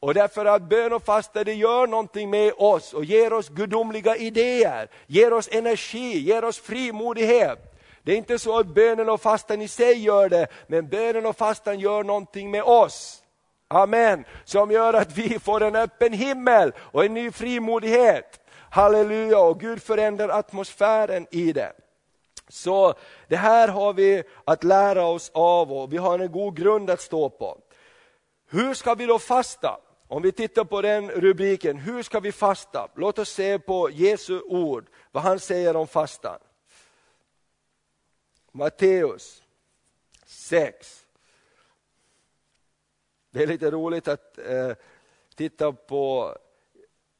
A: Och därför att bön och fasta det gör någonting med oss och ger oss gudomliga idéer, ger oss energi, ger oss frimodighet. Det är inte så att bönen och fastan i sig gör det, men bönen och fastan gör någonting med oss. Amen. Som gör att vi får en öppen himmel och en ny frimodighet. Halleluja, och Gud förändrar atmosfären i det. Så det här har vi att lära oss av och vi har en god grund att stå på. Hur ska vi då fasta? Om vi tittar på den rubriken, hur ska vi fasta? Låt oss se på Jesu ord, vad han säger om fastan. Matteus 6. Det är lite roligt att eh, titta på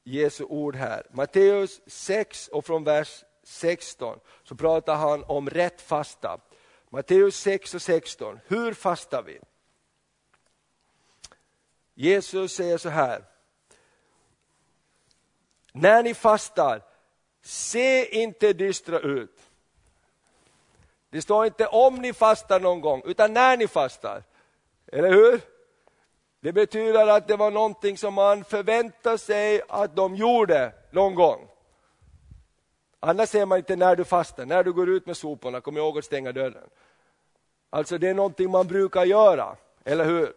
A: Jesu ord här. Matteus 6 och från vers 16 så pratar han om rätt fasta. Matteus 6 och 16, hur fastar vi? Jesus säger så här. När ni fastar, se inte dystra ut. Det står inte om ni fastar någon gång, utan när ni fastar. Eller hur? Det betyder att det var någonting som man förväntar sig att de gjorde någon gång. Annars säger man inte när du fastar, när du går ut med soporna, kom ihåg att stänga dörren. Alltså det är någonting man brukar göra, eller hur?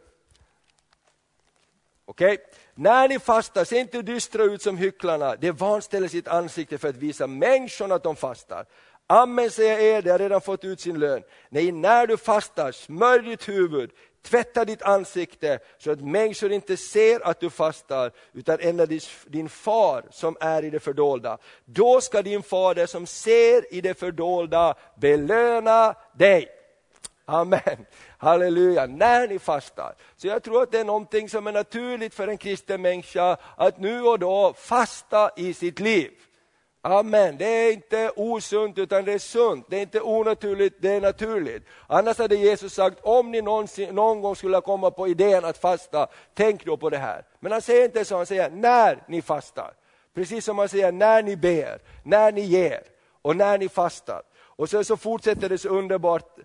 A: Okej? Okay? När ni fastar, se inte dystra ut som hycklarna. De vanställer sitt ansikte för att visa människorna att de fastar. Amen säger er, de har redan fått ut sin lön. Nej, när du fastar, smörj ditt huvud, tvätta ditt ansikte så att människor inte ser att du fastar, utan endast din far som är i det fördolda. Då ska din fader som ser i det fördolda belöna dig. Amen. Halleluja, när ni fastar. Så jag tror att det är någonting som är naturligt för en kristen människa att nu och då fasta i sitt liv. Amen, det är inte osunt utan det är sunt. Det är inte onaturligt, det är naturligt. Annars hade Jesus sagt, om ni någonsin, någon gång skulle komma på idén att fasta, tänk då på det här. Men han säger inte så, han säger när ni fastar. Precis som han säger när ni ber, när ni ger och när ni fastar. Och sen så fortsätter det så underbart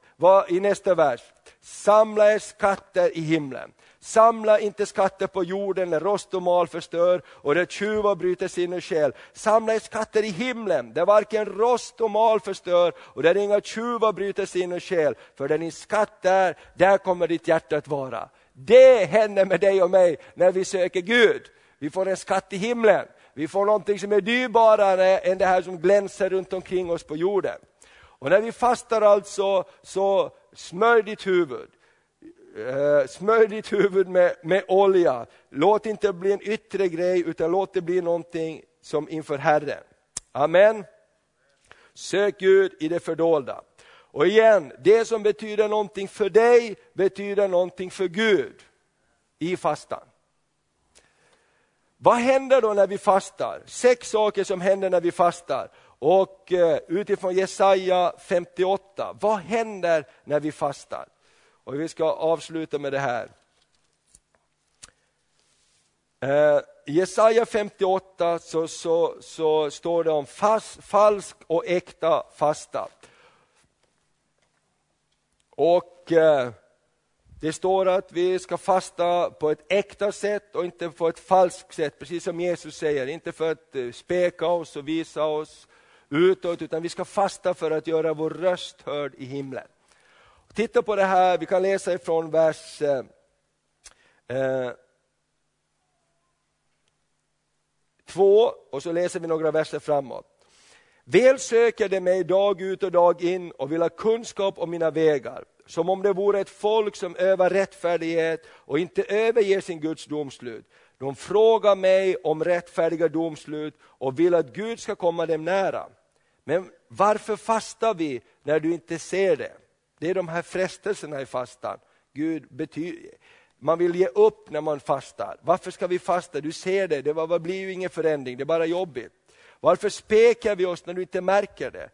A: i nästa vers. Samla er skatter i himlen. Samla inte skatter på jorden där rost och mal förstör och där tjuvar bryter sin och själ. Samla er skatter i himlen där varken rost och mal förstör och där inga tjuvar bryter sin och själ. För där din skatt är, där kommer ditt hjärta att vara. Det händer med dig och mig när vi söker Gud. Vi får en skatt i himlen. Vi får någonting som är dyrbarare än det här som glänser runt omkring oss på jorden. Och när vi fastar alltså, så smörj ditt huvud. Eh, smörj ditt huvud med, med olja. Låt det inte bli en yttre grej, utan låt det bli någonting som inför Herren. Amen. Sök Gud i det fördolda. Och igen, det som betyder någonting för dig betyder någonting för Gud i fastan. Vad händer då när vi fastar? Sex saker som händer när vi fastar. Och eh, utifrån Jesaja 58, vad händer när vi fastar? Och vi ska avsluta med det här. I Jesaja 58 så, så, så står det om fast, falsk och äkta fasta. Och eh, det står att vi ska fasta på ett äkta sätt och inte på ett falskt sätt, precis som Jesus säger. Inte för att eh, speka oss och visa oss utåt, utan vi ska fasta för att göra vår röst hörd i himlen. Titta på det här, vi kan läsa ifrån vers eh, eh, två och så läser vi några verser framåt. Väl söker de mig dag ut och dag in och vill ha kunskap om mina vägar, som om det vore ett folk som övar rättfärdighet och inte överger sin Guds domslut. De frågar mig om rättfärdiga domslut och vill att Gud ska komma dem nära. Men varför fastar vi när du inte ser det? Det är de här frestelserna i fastan. Gud betyder, man vill ge upp när man fastar. Varför ska vi fasta? Du ser det, det blir ju ingen förändring, det är bara jobbigt. Varför spekar vi oss när du inte märker det?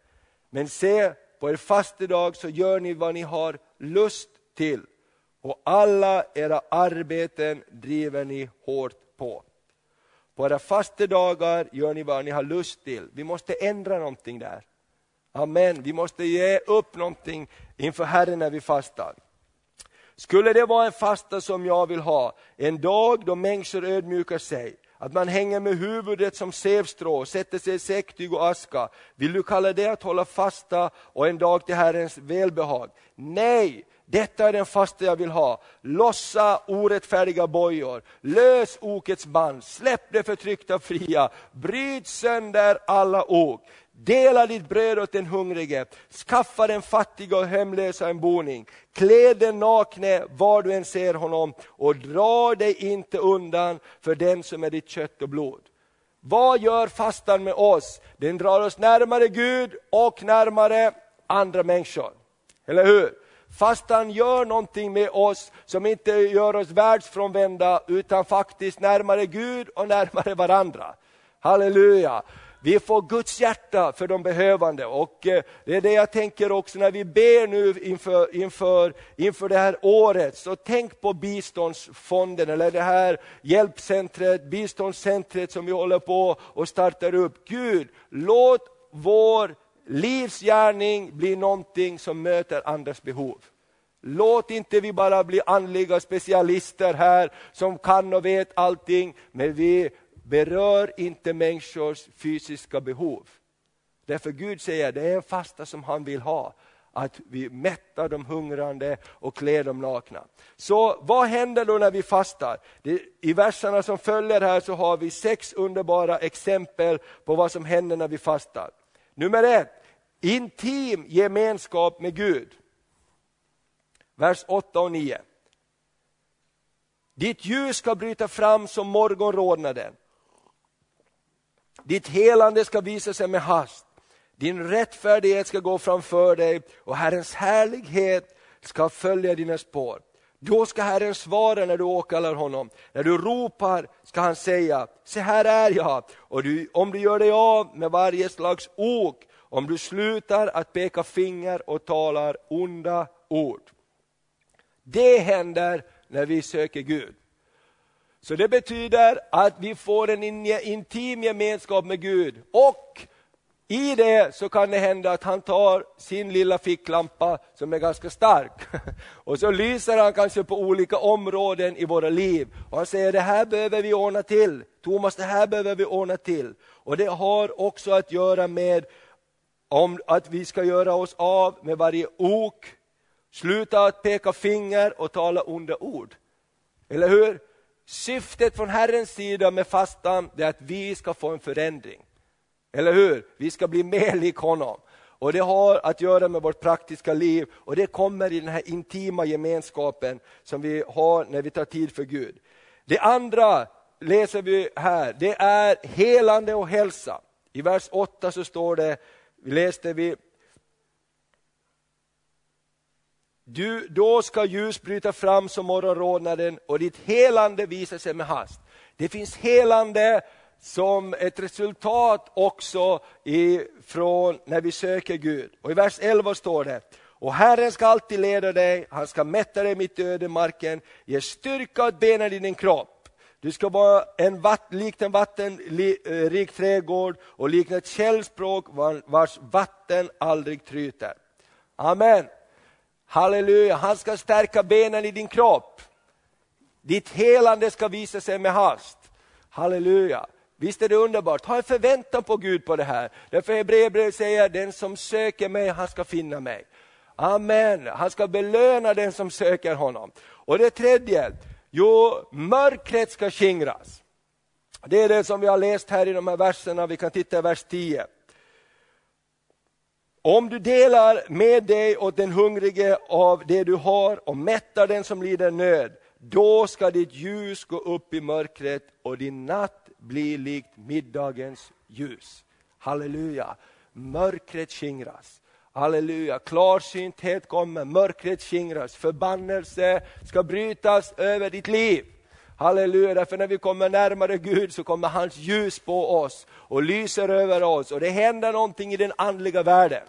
A: Men se, på er fastedag så gör ni vad ni har lust till och alla era arbeten driver ni hårt på. På era fastedagar gör ni vad ni har lust till. Vi måste ändra någonting där. Amen. Vi måste ge upp någonting inför Herren när vi fastar. Skulle det vara en fasta som jag vill ha, en dag då människor ödmjukar sig, att man hänger med huvudet som sävstrå, sätter sig i säcktyg och aska. Vill du kalla det att hålla fasta och en dag till Herrens välbehag? Nej, detta är den fasta jag vill ha. Lossa orättfärdiga bojor, lös okets band, släpp det förtryckta fria, bryt sönder alla ok. Dela ditt bröd åt den hungrige, skaffa den fattiga och hemlösa en boning. Klä den nakne var du än ser honom och dra dig inte undan för den som är ditt kött och blod. Vad gör fastan med oss? Den drar oss närmare Gud och närmare andra människor. Eller hur? Fast han gör någonting med oss som inte gör oss världsfrånvända utan faktiskt närmare Gud och närmare varandra. Halleluja! Vi får Guds hjärta för de behövande och eh, det är det jag tänker också när vi ber nu inför, inför, inför det här året. Så tänk på biståndsfonden eller det här hjälpcentret, biståndscentret som vi håller på och startar upp. Gud, låt vår livsgärning blir någonting som möter andras behov. Låt inte vi bara bli andliga specialister här som kan och vet allting, men vi berör inte människors fysiska behov. Därför Gud säger det är en fasta som han vill ha. Att vi mättar de hungrande och klär dem nakna. Så vad händer då när vi fastar? Det, I verserna som följer här så har vi sex underbara exempel på vad som händer när vi fastar. Nummer ett, intim gemenskap med Gud. Vers 8 och 9. Ditt ljus ska bryta fram som morgonrodnaden ditt helande ska visa sig med hast. Din rättfärdighet ska gå framför dig och Herrens härlighet ska följa dina spår. Då ska Herren svara när du åkallar honom. När du ropar ska han säga, se här är jag. Och du, om du gör dig av med varje slags ok, om du slutar att peka finger och talar onda ord. Det händer när vi söker Gud. Så det betyder att vi får en intim gemenskap med Gud och i det så kan det hända att han tar sin lilla ficklampa som är ganska stark och så lyser han kanske på olika områden i våra liv och han säger det här behöver vi ordna till. Thomas det här behöver vi ordna till. Och det har också att göra med om att vi ska göra oss av med varje ok, sluta att peka finger och tala onda ord. Eller hur? syftet från Herrens sida med fastan är att vi ska få en förändring. Eller hur? Vi ska bli mer lik honom. Och Det har att göra med vårt praktiska liv och det kommer i den här intima gemenskapen som vi har när vi tar tid för Gud. Det andra läser vi här, det är helande och hälsa. I vers 8 så står det, läste vi, du, då ska ljus bryta fram som morgonrodnaden och ditt helande visar sig med hast. Det finns helande som ett resultat också ifrån när vi söker Gud. Och I vers 11 står det, och Herren ska alltid leda dig, han ska mätta dig mitt i ödemarken, ge styrka åt benen i din kropp. Du ska vara en vatt, likt en vattenrik eh, trädgård och likna ett källspråk vars vatten aldrig tryter. Amen. Halleluja, han ska stärka benen i din kropp. Ditt helande ska visa sig med hast. Halleluja. Visst är det underbart? Ha en förväntan på Gud på det här. Därför Hebreerbrevet säger, den som söker mig, han ska finna mig. Amen, han ska belöna den som söker honom. Och det tredje, jo, mörkret ska skingras. Det är det som vi har läst här i de här verserna, vi kan titta i vers 10. Om du delar med dig åt den hungrige av det du har och mättar den som lider nöd, då ska ditt ljus gå upp i mörkret och din natt bli likt middagens ljus. Halleluja! Mörkret skingras. Halleluja, klarsynthet kommer, mörkret skingras, förbannelse ska brytas över ditt liv. Halleluja, därför när vi kommer närmare Gud så kommer hans ljus på oss och lyser över oss och det händer någonting i den andliga världen.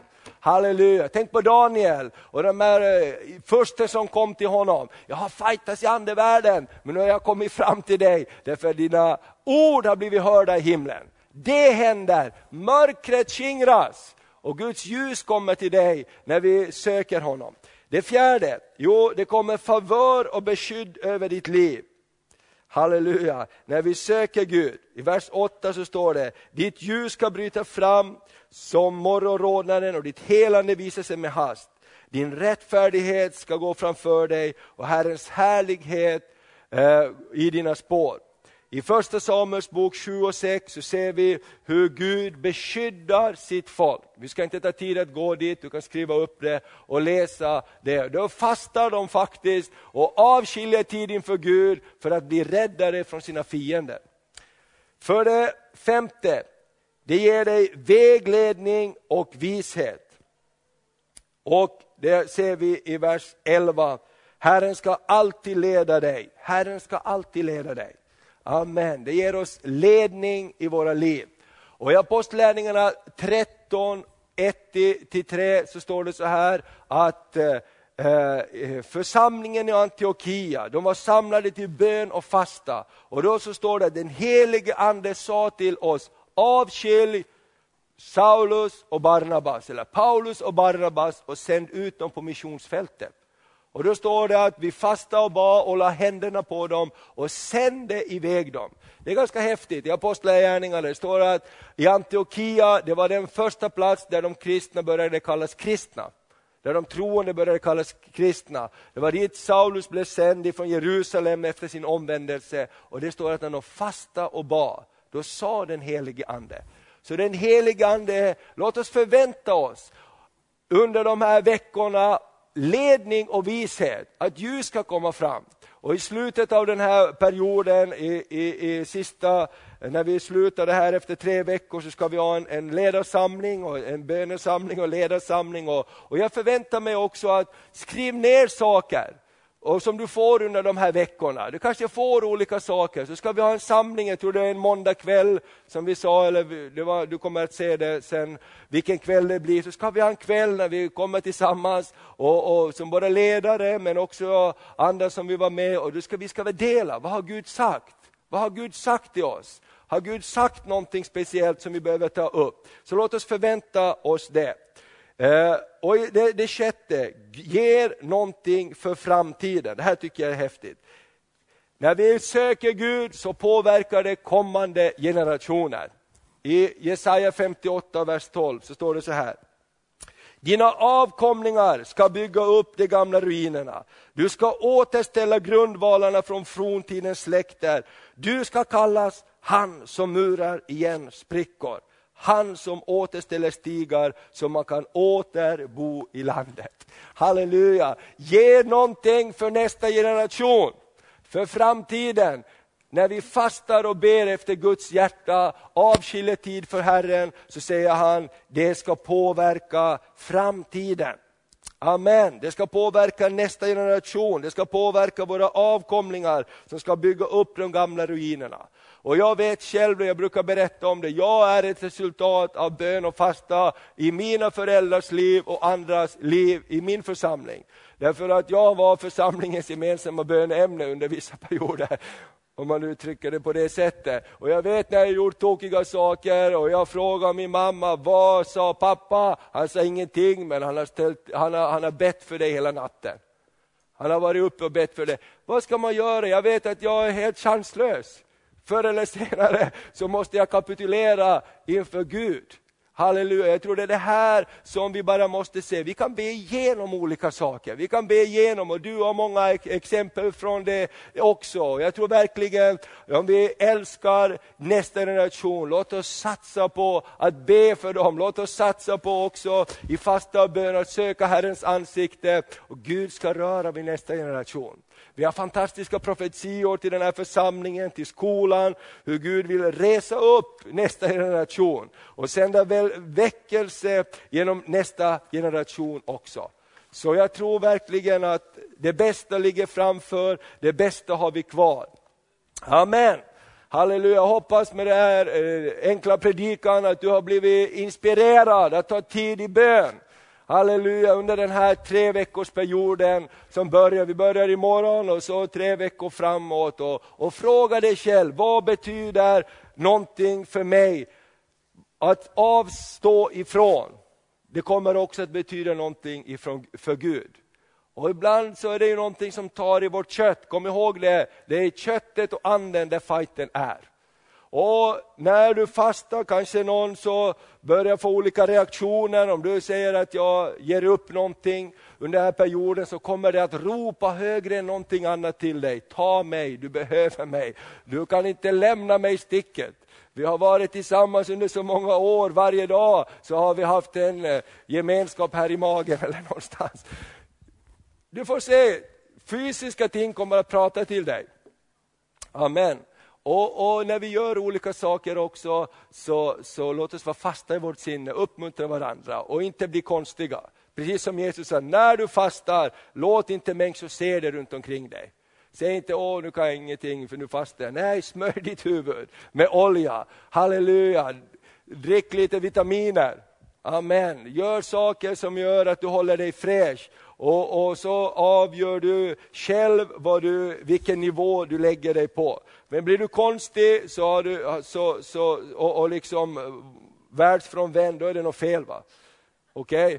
A: Halleluja, tänk på Daniel och de här eh, första som kom till honom. Jag har fightats i andevärlden, men nu har jag kommit fram till dig, därför att dina ord har blivit hörda i himlen. Det händer, mörkret skingras och Guds ljus kommer till dig när vi söker honom. Det fjärde, jo det kommer favör och beskydd över ditt liv. Halleluja, när vi söker Gud, i vers 8 så står det, ditt ljus ska bryta fram som morgonrodnaden och ditt helande visar sig med hast. Din rättfärdighet ska gå framför dig och Herrens härlighet eh, i dina spår. I första Samuels bok 7 och 6 så ser vi hur Gud beskyddar sitt folk. Vi ska inte ta tid att gå dit, du kan skriva upp det och läsa det. Då fastar de faktiskt och avskiljer tid inför Gud för att bli räddare från sina fiender. För det femte, det ger dig vägledning och vishet. Och det ser vi i vers 11. Herren ska alltid leda dig. Herren ska alltid leda dig. Amen. Det ger oss ledning i våra liv. Och i Apostlärningarna 13, 1-3 så står det så här att eh, eh, församlingen i Antiochia, de var samlade till bön och fasta. Och då så står det att den helige ande sa till oss, avskilj Saulus och Barnabas, eller Paulus och Barnabas och sänd ut dem på missionsfältet. Och då står det att vi fastade och bad och la händerna på dem och sände iväg dem. Det är ganska häftigt. I Apostlagärningarna står det att i Antiochia, det var den första plats där de kristna började kallas kristna. Där de troende började kallas kristna. Det var dit Saulus blev sänd från Jerusalem efter sin omvändelse. Och det står att när de fastade och bad, då sa den helige Ande. Så den helige Ande, låt oss förvänta oss under de här veckorna ledning och vishet, att ljus ska komma fram. Och i slutet av den här perioden, i, i, i sista, när vi slutar det här efter tre veckor, så ska vi ha en, en ledarsamling, och en bönesamling och ledarsamling. Och, och jag förväntar mig också att skriv ner saker och som du får under de här veckorna. Du kanske får olika saker. Så ska vi ha en samling, jag tror det är en måndag kväll som vi sa, eller det var, du kommer att se det sen, vilken kväll det blir. Så ska vi ha en kväll när vi kommer tillsammans, och, och som både ledare men också andra som vi var med. Och då ska, vi ska värdera, dela, vad har Gud sagt? Vad har Gud sagt till oss? Har Gud sagt någonting speciellt som vi behöver ta upp? Så låt oss förvänta oss det. Eh, och det, det sjätte, ger någonting för framtiden. Det här tycker jag är häftigt. När vi söker Gud så påverkar det kommande generationer. I Jesaja 58, vers 12 så står det så här. Dina avkomlingar ska bygga upp de gamla ruinerna. Du ska återställa grundvalarna från forntidens släkter. Du ska kallas han som murar igen sprickor. Han som återställer stigar så man kan återbo i landet. Halleluja! Ge någonting för nästa generation, för framtiden. När vi fastar och ber efter Guds hjärta, avskiljer tid för Herren, så säger han, det ska påverka framtiden. Amen. Det ska påverka nästa generation, det ska påverka våra avkomlingar som ska bygga upp de gamla ruinerna. Och jag vet själv, och jag brukar berätta om det, jag är ett resultat av bön och fasta i mina föräldrars liv och andras liv i min församling. Därför att jag var församlingens gemensamma böneämne under vissa perioder om man uttrycker det på det sättet. Och jag vet när jag gjort tokiga saker och jag frågar min mamma, vad sa pappa? Han sa ingenting, men han har, ställt, han har, han har bett för dig hela natten. Han har varit uppe och bett för dig. Vad ska man göra? Jag vet att jag är helt chanslös. Förr eller senare så måste jag kapitulera inför Gud. Halleluja, jag tror det är det här som vi bara måste se. Vi kan be igenom olika saker. Vi kan be igenom, och du har många exempel från det också. Jag tror verkligen, om vi älskar nästa generation, låt oss satsa på att be för dem. Låt oss satsa på också i fasta bön att söka Herrens ansikte. Och Gud ska röra vid nästa generation. Vi har fantastiska profetior till den här församlingen, till skolan, hur Gud vill resa upp nästa generation och sända väl väckelse genom nästa generation också. Så jag tror verkligen att det bästa ligger framför, det bästa har vi kvar. Amen. Halleluja, jag hoppas med den här eh, enkla predikan att du har blivit inspirerad att ta tid i bön. Halleluja, under den här tre veckors perioden som börjar, vi börjar imorgon och så tre veckor framåt och, och fråga dig själv, vad betyder någonting för mig att avstå ifrån? Det kommer också att betyda någonting ifrån, för Gud. Och ibland så är det ju någonting som tar i vårt kött, kom ihåg det, det är köttet och anden där fighten är. Och när du fastar kanske någon så börjar få olika reaktioner. Om du säger att jag ger upp någonting under den här perioden så kommer det att ropa högre än någonting annat till dig. Ta mig, du behöver mig. Du kan inte lämna mig i sticket. Vi har varit tillsammans under så många år, varje dag så har vi haft en eh, gemenskap här i magen eller någonstans. Du får se, fysiska ting kommer att prata till dig. Amen. Och, och, när vi gör olika saker också, så, så låt oss vara fasta i vårt sinne, uppmuntra varandra och inte bli konstiga. Precis som Jesus sa, när du fastar, låt inte människor se dig runt omkring dig. Säg inte, åh nu kan jag ingenting för nu fastar jag. Nej, smörj ditt huvud med olja. Halleluja, drick lite vitaminer. Amen. Gör saker som gör att du håller dig fräsch. Och, och, så avgör du själv vad du, vilken nivå du lägger dig på. Men blir du konstig så har du, så, så, och, och liksom världsfrånvänd, då är det något fel. va? Okej? Okay?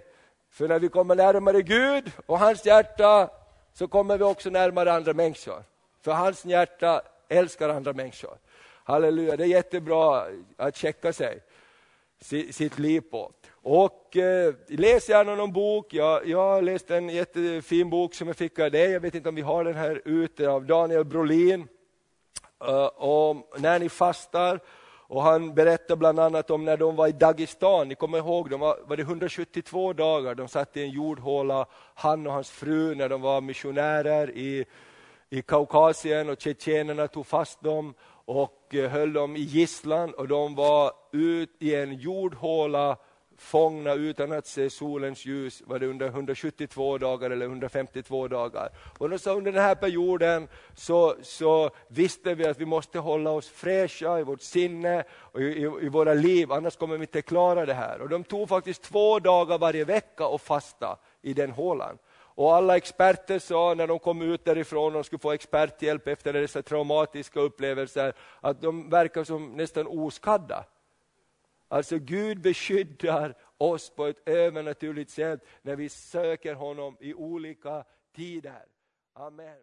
A: För när vi kommer närmare Gud och hans hjärta så kommer vi också närmare andra människor. För hans hjärta älskar andra människor. Halleluja, det är jättebra att checka sig, sitt liv på. Och eh, läs gärna någon bok. Jag, jag har läst en jättefin bok som jag fick av dig. Jag vet inte om vi har den här ute, av Daniel Brolin. Uh, om när ni fastar. Och han berättar bland annat om när de var i Dagestan, ni kommer ihåg, de var, var det 172 dagar, de satt i en jordhåla, han och hans fru, när de var missionärer i, i Kaukasien och tjetjenerna tog fast dem och eh, höll dem i gisslan och de var ut i en jordhåla fångna utan att se solens ljus var det under 172 dagar eller 152 dagar. Och så under den här perioden så, så visste vi att vi måste hålla oss fräscha i vårt sinne och i, i, i, våra liv, annars kommer vi inte klara det här. Och de tog faktiskt två dagar varje vecka och fasta i den hålan. Och alla experter sa när de kom ut därifrån och skulle få experthjälp efter dessa traumatiska upplevelser, att de verkar som nästan oskadda. Alltså Gud beskyddar oss på ett övernaturligt sätt när vi söker honom i olika tider. Amen.